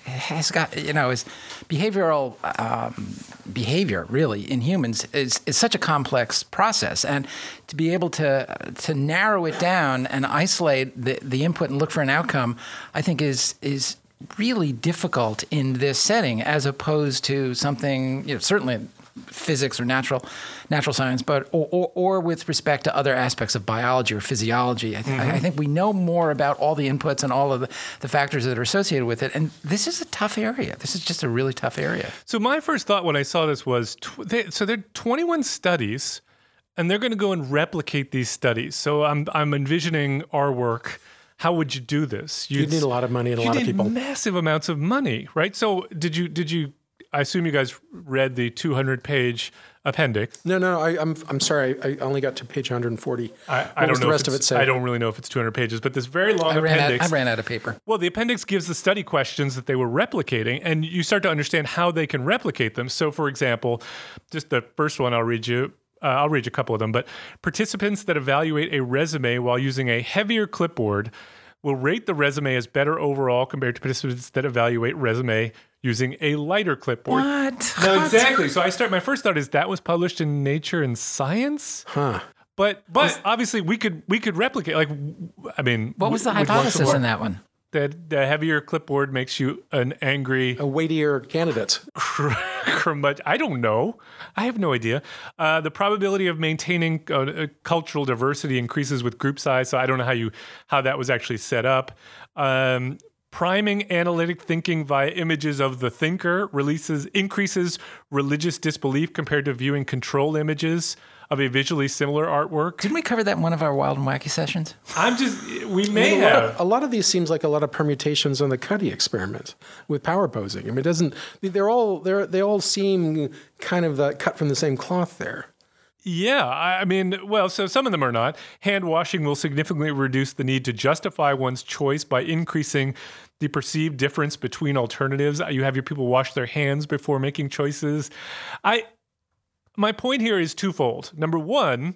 has got you know is behavioral um, behavior really in humans is, is such a complex process and to be able to to narrow it down and isolate the, the input and look for an outcome I think is is really difficult in this setting as opposed to something you know certainly physics or natural natural science, but or, or, or with respect to other aspects of biology or physiology. I, th- mm-hmm. I, think we know more about all the inputs and all of the, the factors that are associated with it. And this is a tough area. This is just a really tough area. So my first thought when I saw this was, tw- they, so there are 21 studies, and they're going to go and replicate these studies. So I'm I'm envisioning our work how would you do this? You'd, You'd need a lot of money and a lot of people. Massive amounts of money, right? So did you did you I assume you guys read the 200 page appendix. No, no, I, am I'm, I'm sorry. I only got to page 140. I, I don't know the rest of it say? I don't really know if it's 200 pages, but this very long I ran appendix. Out, I ran out of paper. Well, the appendix gives the study questions that they were replicating, and you start to understand how they can replicate them. So, for example, just the first one I'll read you. Uh, I'll read you a couple of them, but participants that evaluate a resume while using a heavier clipboard will rate the resume as better overall compared to participants that evaluate resume using a lighter clipboard. What? No, exactly. So I start. My first thought is that was published in Nature and Science. Huh. But but obviously we could we could replicate. Like I mean, what was the hypothesis in that one? That the heavier clipboard makes you an angry, a weightier candidate. I don't know. I have no idea. Uh, the probability of maintaining uh, cultural diversity increases with group size. So I don't know how you how that was actually set up. Um, priming analytic thinking via images of the thinker releases increases religious disbelief compared to viewing control images of a visually similar artwork. Didn't we cover that in one of our wild and wacky sessions? I'm just we may have. A lot, of, a lot of these seems like a lot of permutations on the Cuddy experiment with power posing. I mean, it doesn't. They're all they they all seem kind of uh, cut from the same cloth there. Yeah, I mean, well, so some of them are not. Hand washing will significantly reduce the need to justify one's choice by increasing the perceived difference between alternatives. You have your people wash their hands before making choices. I my point here is twofold. Number one,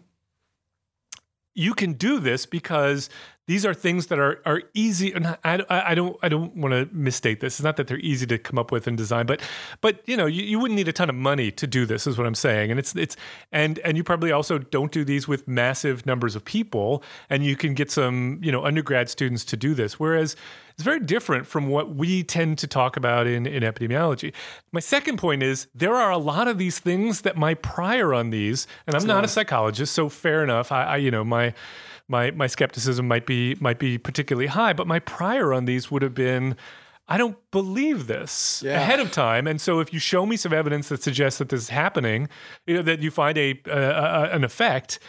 you can do this because these are things that are are easy. And I, I, don't I don't want to misstate this. It's not that they're easy to come up with and design, but but you know you, you wouldn't need a ton of money to do this. Is what I'm saying. And it's it's and and you probably also don't do these with massive numbers of people, and you can get some you know undergrad students to do this. Whereas it's very different from what we tend to talk about in, in epidemiology. My second point is there are a lot of these things that my prior on these, and I'm not a psychologist, so fair enough. I, I you know my my my skepticism might be might be particularly high, but my prior on these would have been. I don't believe this Yeah. ahead of time, and so if you show me some evidence that suggests that this is happening, you know that you find a, a, a an effect,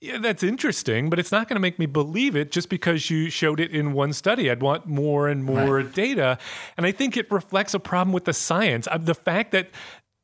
yeah, that's interesting, but it's not going to make me believe it just because you showed it in one study. I'd want more and more data. And I think it reflects a problem with the science. Uh, The fact that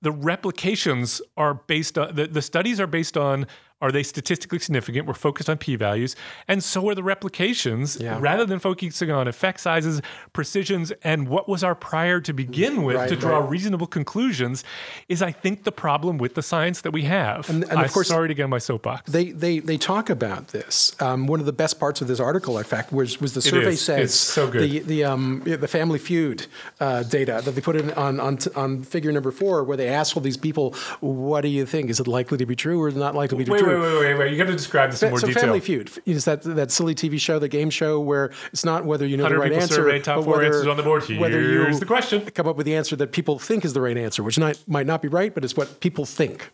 the replications are based on, the, the studies are based on, are they statistically significant? We're focused on p values. And so are the replications, Yeah. rather than focusing on effect sizes, precisions, and what was our prior to begin with Right, to draw right. reasonable conclusions, is I think the problem with the science that we have. And- and of I'm course- sorry to get on my soapbox. They, they, they talk about this. Um, one of the best parts of this article, in fact, was, was the survey says so the the um, the Family Feud uh, data that they put in on, on on figure number four, where they asked all these people, "What do you think? Is it likely to be true or not likely to be Wait, true?" Wait, wait, wait, wait. You got to describe this in more so detail. Family Feud is that that silly TV show, the game show, where it's not whether you know the right answer, surveyed, top but four whether, answers on the board. whether you the question. come up with the answer that people think is the right answer, which not, might not be right, but it's what people think,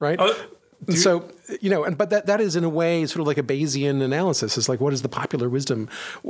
right? Oh, And so you know, and but that that is in a way sort of like a Bayesian analysis. It's like what is the popular wisdom,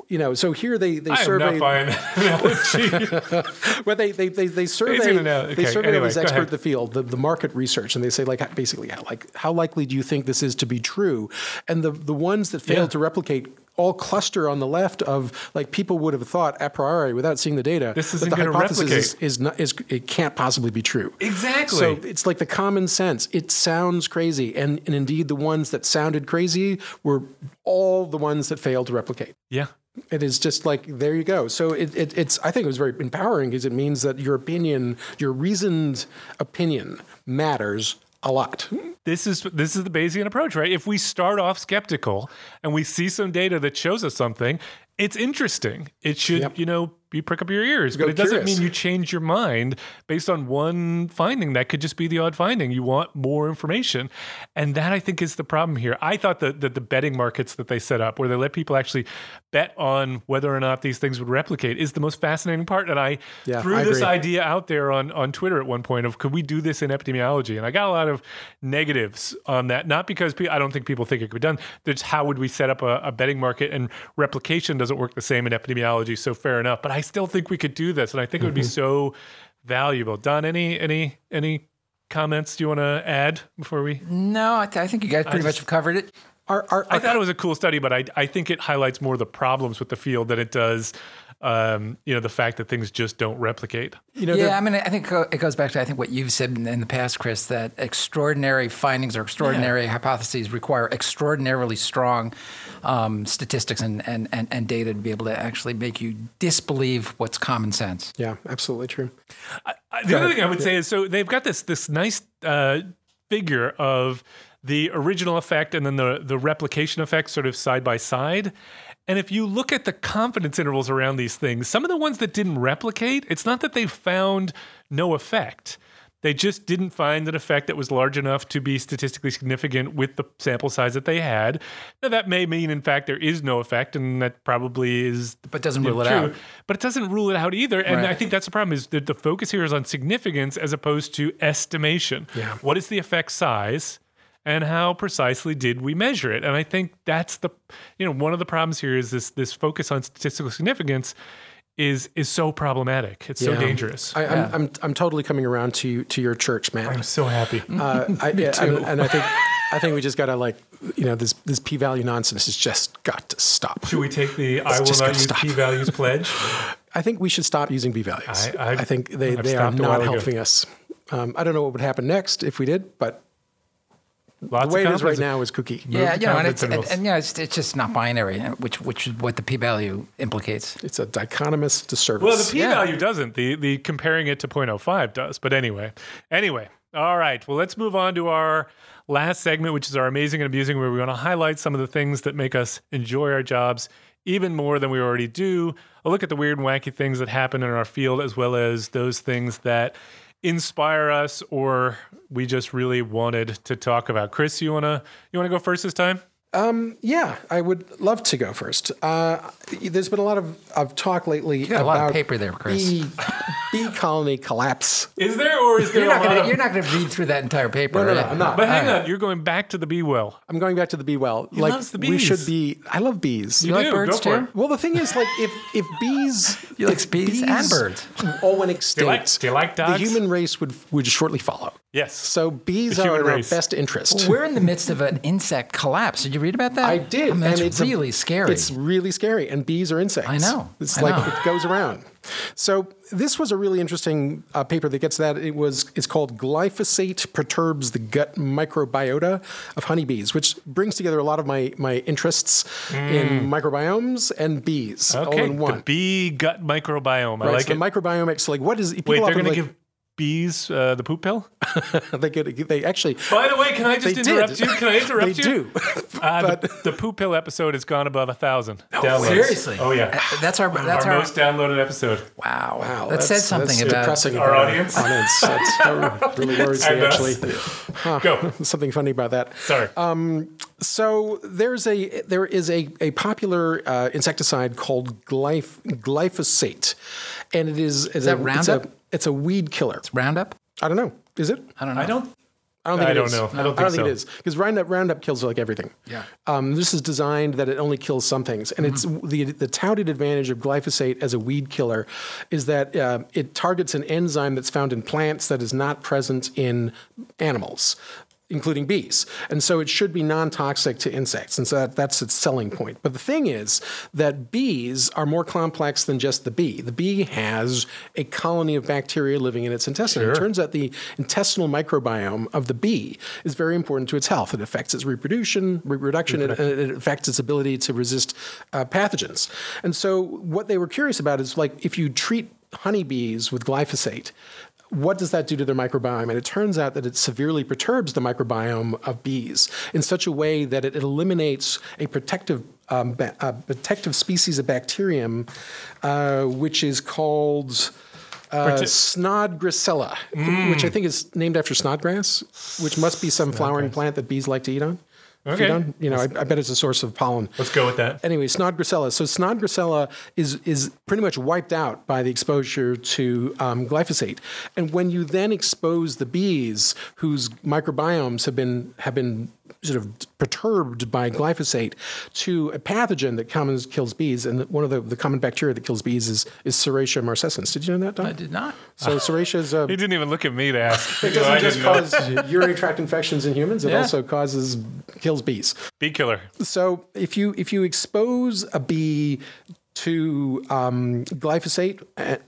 you know? So here they they I am survey not buying analogy. well, they they they, they anal- they okay, survey anyway, go expert the field, the, the market research, and they say like basically how, like how likely do you think this is to be true? And the the ones that fail Yeah. to replicate all cluster on the left of like people would have thought a priori without seeing the data This that isn't the gonna hypothesis is, is not is it can't possibly be true. Exactly. So it's like the common sense. It sounds crazy, and and indeed the ones that sounded crazy were all the ones that failed to replicate. yeah. It is just like there you go. So it, it, it's I think it was very empowering because it means that your opinion, your reasoned opinion, matters a lot. This is this is the Bayesian approach, right? If we start off skeptical and we see some data that shows us something, it's interesting. It should, Yep. you know, you prick up your ears, but it doesn't mean you change your mind based on one finding. That could just be the odd finding. You want more information, and that I think is the problem here. I thought that, that the betting markets that they set up, where they let people actually bet on whether or not these things would replicate, is the most fascinating part. And I Yeah, threw I this agree. idea out there on on Twitter at one point of could we do this in epidemiology, and I got a lot of negatives on that. Not because pe- I don't think people think it could be done. Just how would we set up a, a betting market and replication doesn't work the same in epidemiology. So fair enough, but I still think we could do this, and I think it would be mm-hmm. so valuable. Don, any any any comments do you want to add before we? No, I, th- I think you guys pretty much have covered it. Our, our, I thought it was a cool study, but I I think it highlights more the problems with the field than it does. Um, you know, the fact that things just don't replicate. you know, yeah, I mean, I think it goes back to I think what you've said in, in the past, Chris, that extraordinary findings or extraordinary hypotheses require extraordinarily strong um, statistics and, and, and, and data to be able to actually make you disbelieve what's common sense. yeah, absolutely true. I- the other thing I would say is so they've got this this nice uh, figure of the original effect and then the the replication effect sort of side by side. And if you look at the confidence intervals around these things, some of the ones that didn't replicate, it's not that they found no effect. They just didn't find an effect that was large enough to be statistically significant with the sample size that they had. Now, that may mean, in fact, there is no effect, and that probably is But doesn't rule it out. But it doesn't rule it out either. And Right. I think that's the problem is that the focus here is on significance as opposed to estimation. Yeah. What is the effect size? And how precisely did we measure it? And I think that's the you know one of the problems here is this this focus on statistical significance is is so problematic. It's so dangerous. I, I'm, I'm, I'm totally coming around to to your church, man. I'm so happy. Uh, I, yeah, and, and I think I think we just got to like you know this this p value nonsense has just got to stop. Should we take the I will just not use p values pledge? I think we should stop using p values. I- I- think they, I've they are stopped a while not ago. helping us. Um, I don't know what would happen next if we did, but Lots the way of it is right confidence. now is cookie. Yeah, the you know, and it's, and, intervals. and yeah, it's, it's just not binary, which which is what the p-value implicates. It's a dichotomous disservice. Well, the p Yeah. value doesn't. The the comparing it to 0.05 does. But anyway, anyway, All right. Well, let's move on to our last segment, which is our amazing and abusing, where we're going to highlight some of the things that make us enjoy our jobs even more than we already do. A look at the weird and wacky things that happen in our field, as well as those things that inspire us or we just really wanted to talk about. Chris, you wanna you wanna go first this time? Yeah, I would love to go first. Uh, there's been a lot of, of talk lately got a about lot of paper there, Chris. Bee, bee colony collapse. Is there or is there You're a not gonna of- you're not gonna read through that entire paper. No, no, no, right? I'm not. But hang on, you're going back to the bee well. I'm going back to the bee well. He like loves the we bees. should be. I love bees. You like do. birds go for too? it. Well, the thing is, like, if if bees, You like if bees and birds. all went Do you extinct, like, do you like the human race would would shortly follow. Yes. So bees are human in our race. best interest. We're in the midst of an insect collapse. Did you read about that? I did, I mean, and it's a- really scary. It's really scary, and bees are insects. I know, It's I like know. it goes around. So this was a really interesting uh, paper that gets that. It was it's called glyphosate perturbs the gut microbiota of honeybees, which brings together a lot of my my interests in microbiomes and bees okay. all Mm. Okay. in The bee gut microbiome. I Right, like so it. the microbiomics, like what is people Wait, they're often going to give bees uh, the poop pill? they get they actually By the way, can I just interrupt did. you? Can I interrupt they you? do. Uh, the, the poop pill episode has gone above a thousand. downloads. seriously? Oh yeah. Uh, That's our that's our, our, most downloaded episode. wow. Wow, that says something that's about depressing our about audience. audience. That's, that really worries me And us. actually. Go. Something funny about that. Sorry. So there's a there is a, a popular uh, insecticide called glyph, glyphosate, and it is, is that a, Roundup? It's a, weed killer. Roundup. I don't know. Is it? I don't know. I don't. I don't think I it don't is. know. I don't I don't think think so. is because Roundup Roundup kills like everything. Yeah. Um, this is designed that it only kills some things, and it's the the touted advantage of glyphosate as a weed killer is that uh, it targets an enzyme that's found in plants that is not present in animals. Including bees. And so it should be non toxic to insects. And so that, that's its selling point. But the thing is that bees are more complex than just the bee. The bee has a colony of bacteria living in its intestine. It turns out the intestinal microbiome of the bee is very important to its health. It affects its reproduction, reproduction, and and it affects its ability to resist uh, pathogens. And so, what they were curious about is like if you treat honeybees with glyphosate, what does that do to their microbiome? And it turns out that it severely perturbs the microbiome of bees in such a way that it eliminates a protective um, ba- a protective species of bacterium, uh, which is called. Uh, Snodgrassella, which I think is named after snodgrass, which must be some flowering plant that bees like to eat on. Okay. You know, I, I bet it's a source of pollen. Let's go with that. Anyway, Snodgrassella. So Snodgrassella is is pretty much wiped out by the exposure to um, glyphosate, and when you then expose the bees whose microbiomes have been have been sort of perturbed by glyphosate to a pathogen that comes kills bees, and one of the, the common bacteria that kills bees is is Serratia marcescens. Did you know that, Don? I did not. So Serratia is a He didn't even look at me to ask. it doesn't just didn't know. cause urinary tract infections in humans; it Yeah. also causes kills bees. Bee killer. So if you if you expose a bee to um, glyphosate, uh, it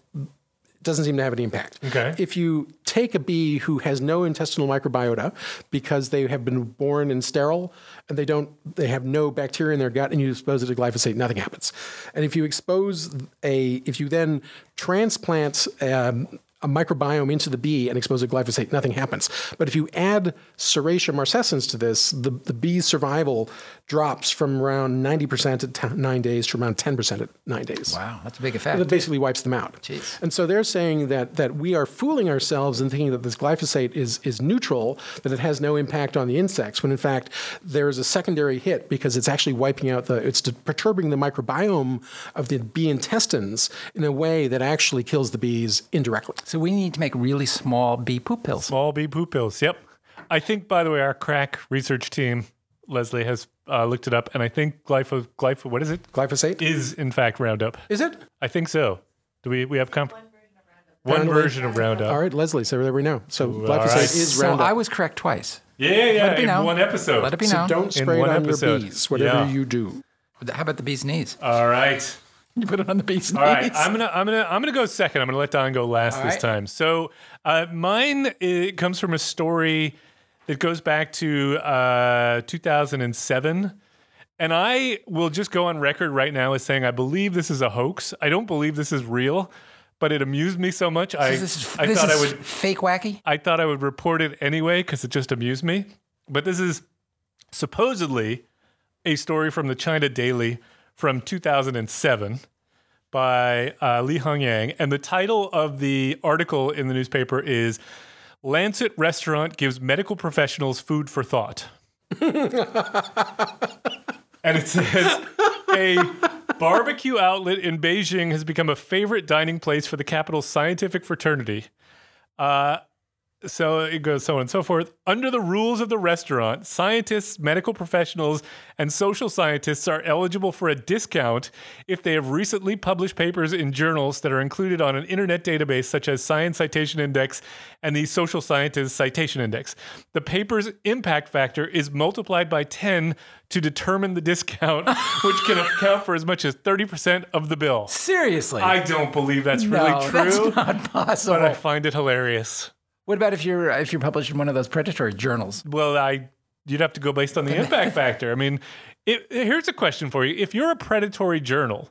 doesn't seem to have any impact. Okay. If you take a bee who has no intestinal microbiota because they have been born in sterile and they don't they have no bacteria in their gut and you expose it to glyphosate, nothing happens. And if you expose a if you then transplant um, a microbiome into the bee and expose it to glyphosate, nothing happens. But if you add Serratia marcescens to this, the, the bee's survival drops from around 90% at t- nine days to around 10% at nine days. Wow, that's a big effect. it basically wipes them out. Jeez. And so they're saying that that we are fooling ourselves in thinking that this glyphosate is is neutral, that it has no impact on the insects, when in fact there is a secondary hit because it's actually wiping out the it's perturbing the microbiome of the bee intestines in a way that actually kills the bees indirectly. So we need to make really small bee poop pills. Small bee poop pills. Yep. I think, by the way, our crack research team, Leslie, has uh, looked it up, and I think glypho, glypho, what is it? Glyphosate? Is in fact Roundup. Is it? I think so. Do we we have comp- one Apparently. version of Roundup? All right, Leslie, so there we know. So all glyphosate right. is Roundup. So I was correct twice. Yeah, yeah, Let it be in known. one episode. Let it be so known. don't spray it on episode. your bees, whatever Yeah. you do. How about the bee's knees? All right. You put it on the bee's All right. I'm gonna I'm gonna I'm gonna go second. I'm gonna let Don go last All this right. time. So uh, mine it comes from a story that goes back to uh, 2007, and I will just go on record right now as saying I believe this is a hoax. I don't believe this is real, but it amused me so much. I, is, I this thought I would fake wacky. I thought I would report it anyway because it just amused me. But this is supposedly a story from the China Daily from 2007 by uh, Li Hongyang. And the title of the article in the newspaper is Lancet Restaurant Gives Medical Professionals Food for Thought. and it says a barbecue outlet in Beijing has become a favorite dining place for the capital's scientific fraternity. Uh, so it goes so on and so forth. Under the rules of the restaurant, scientists, medical professionals, and social scientists are eligible for a discount if they have recently published papers in journals that are included on an internet database such as Science Citation Index and the Social Sciences Citation Index. The paper's impact factor is multiplied by 10 to determine the discount, which can account for as much as 30% of the bill. Seriously, I don't believe that's really true, that's not possible. but I find it hilarious. What about if you're if you're published in one of those predatory journals? Well, I you'd have to go based on the impact factor. I mean, it, here's a question for you: If you're a predatory journal,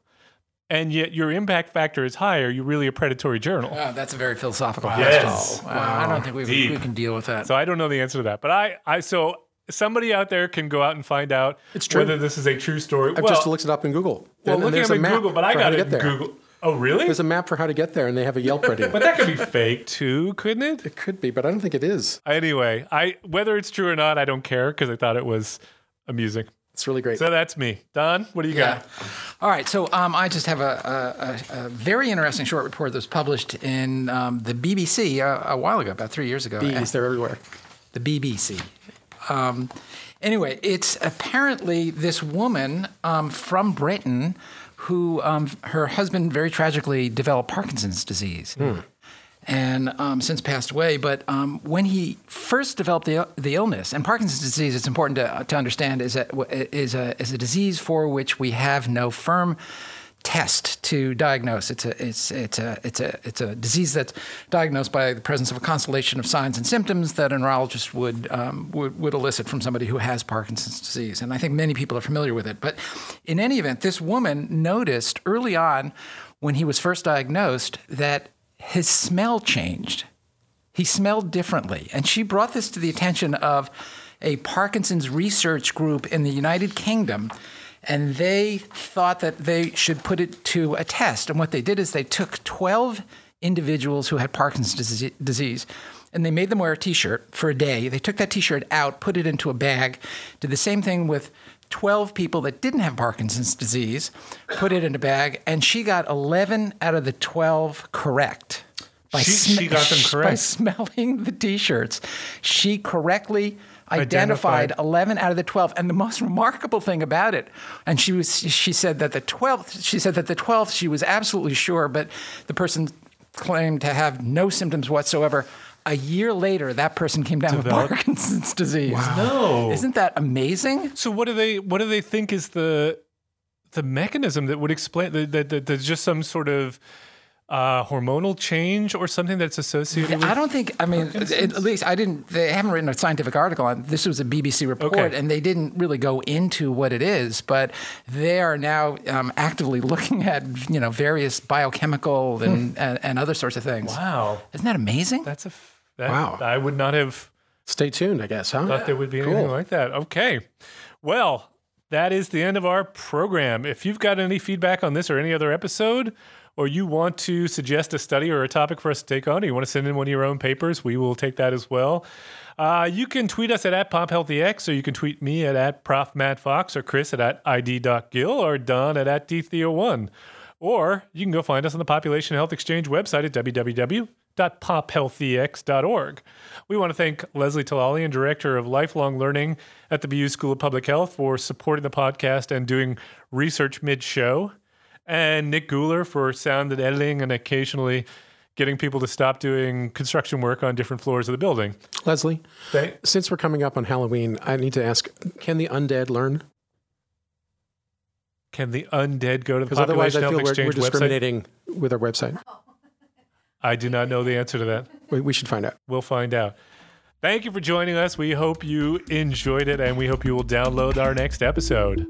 and yet your impact factor is high, are you really a predatory journal? Oh, that's a very philosophical Yes. question. Wow. I don't think we, we can deal with that. So I don't know the answer to that, but I, I so somebody out there can go out and find out It's true. whether this is a true story. I've well, just looked it up in Google. well, and, and looking there's at a in Google, but I got to it get in there. Google. Oh, really? There's a map for how to get there, and they have a Yelp ready. but that could be fake too, couldn't it? it could be, but I don't think it is. Anyway, I whether it's true or not, I don't care because I thought it was amusing. It's really great. So that's me. Don, what do you Yeah. got? All right. So um, I just have a, a, a, a very interesting short report that was published in um, the BBC a, a while ago, about three years ago. Bees, they're everywhere. the BBC. Um, anyway, it's apparently this woman um, from Britain who um, her husband very tragically developed Parkinson's disease. And um, since passed away, but um, when he first developed the, the illness, and Parkinson's disease, it's important to, to understand, is a, is, a, is a disease for which we have no firm test to diagnose. It's a it's it's a it's a it's a disease that's diagnosed by the presence of a constellation of signs and symptoms that a neurologist would um, would, would elicit from somebody who has Parkinson's disease. And I think many people are familiar with it. But in any event, this woman noticed early on when he was first diagnosed that his smell changed he smelled differently. And she brought this to the attention of a Parkinson's research group in the United Kingdom. And they thought that they should put it to a test. And what they did is they took 12 individuals who had Parkinson's disease and they made them wear a t shirt for a day. They took that t shirt out, put it into a bag, did the same thing with 12 people that didn't have Parkinson's disease, put it in a bag, and she got 11 out of the 12 correct. By She- she got them By smelling the t-shirts, she correctly identified, Identified. 11 out of the 12 and the most remarkable thing about it and she was she said that the 12th she said that the 12th she was absolutely sure but the person claimed to have no symptoms whatsoever. A year later that person came down Developed- with parkinson's disease. No. isn't that amazing? So what do they what do they think is the the mechanism that would explain that, that, that there's just some sort of uh, hormonal change or something that's associated with I don't think. I mean, at at least I didn't. They haven't written a scientific article on this. Was a BBC report, Okay. and they didn't really go into what it is. But they are now um, actively looking at you know various biochemical and, and, and other sorts of things. Wow. Isn't that amazing? That's a f- that, Wow. I would not have Stay tuned, I guess, huh? thought there would be anything like that. Okay. Well, that is the end of our program. If you've got any feedback on this or any other episode, or you want to suggest a study or a topic for us to take on, or you want to send in one of your own papers, we will take that as well. Uh, you can tweet us at, at PopHealthyX, or you can tweet me at, at ProfMattFox, or Chris at, at ID.Gill, or Don at, at DTheo1. Or you can go find us on the Population Health Exchange website at www.pophealthyx.org. We want to thank Leslie Talalian, Director of Lifelong Learning at the BU School of Public Health, for supporting the podcast and doing research mid show, and Nick Guler for sound and editing and occasionally getting people to stop doing construction work on different floors of the building. Leslie, since we're coming up on Halloween, I need to ask can the undead learn? Can the undead go to the Because otherwise, Population I Health feel we're, we're website? discriminating with our website. I do not know the answer to that. We, we should find out. We'll find out. Thank you for joining us. We hope you enjoyed it and we hope you will download our next episode.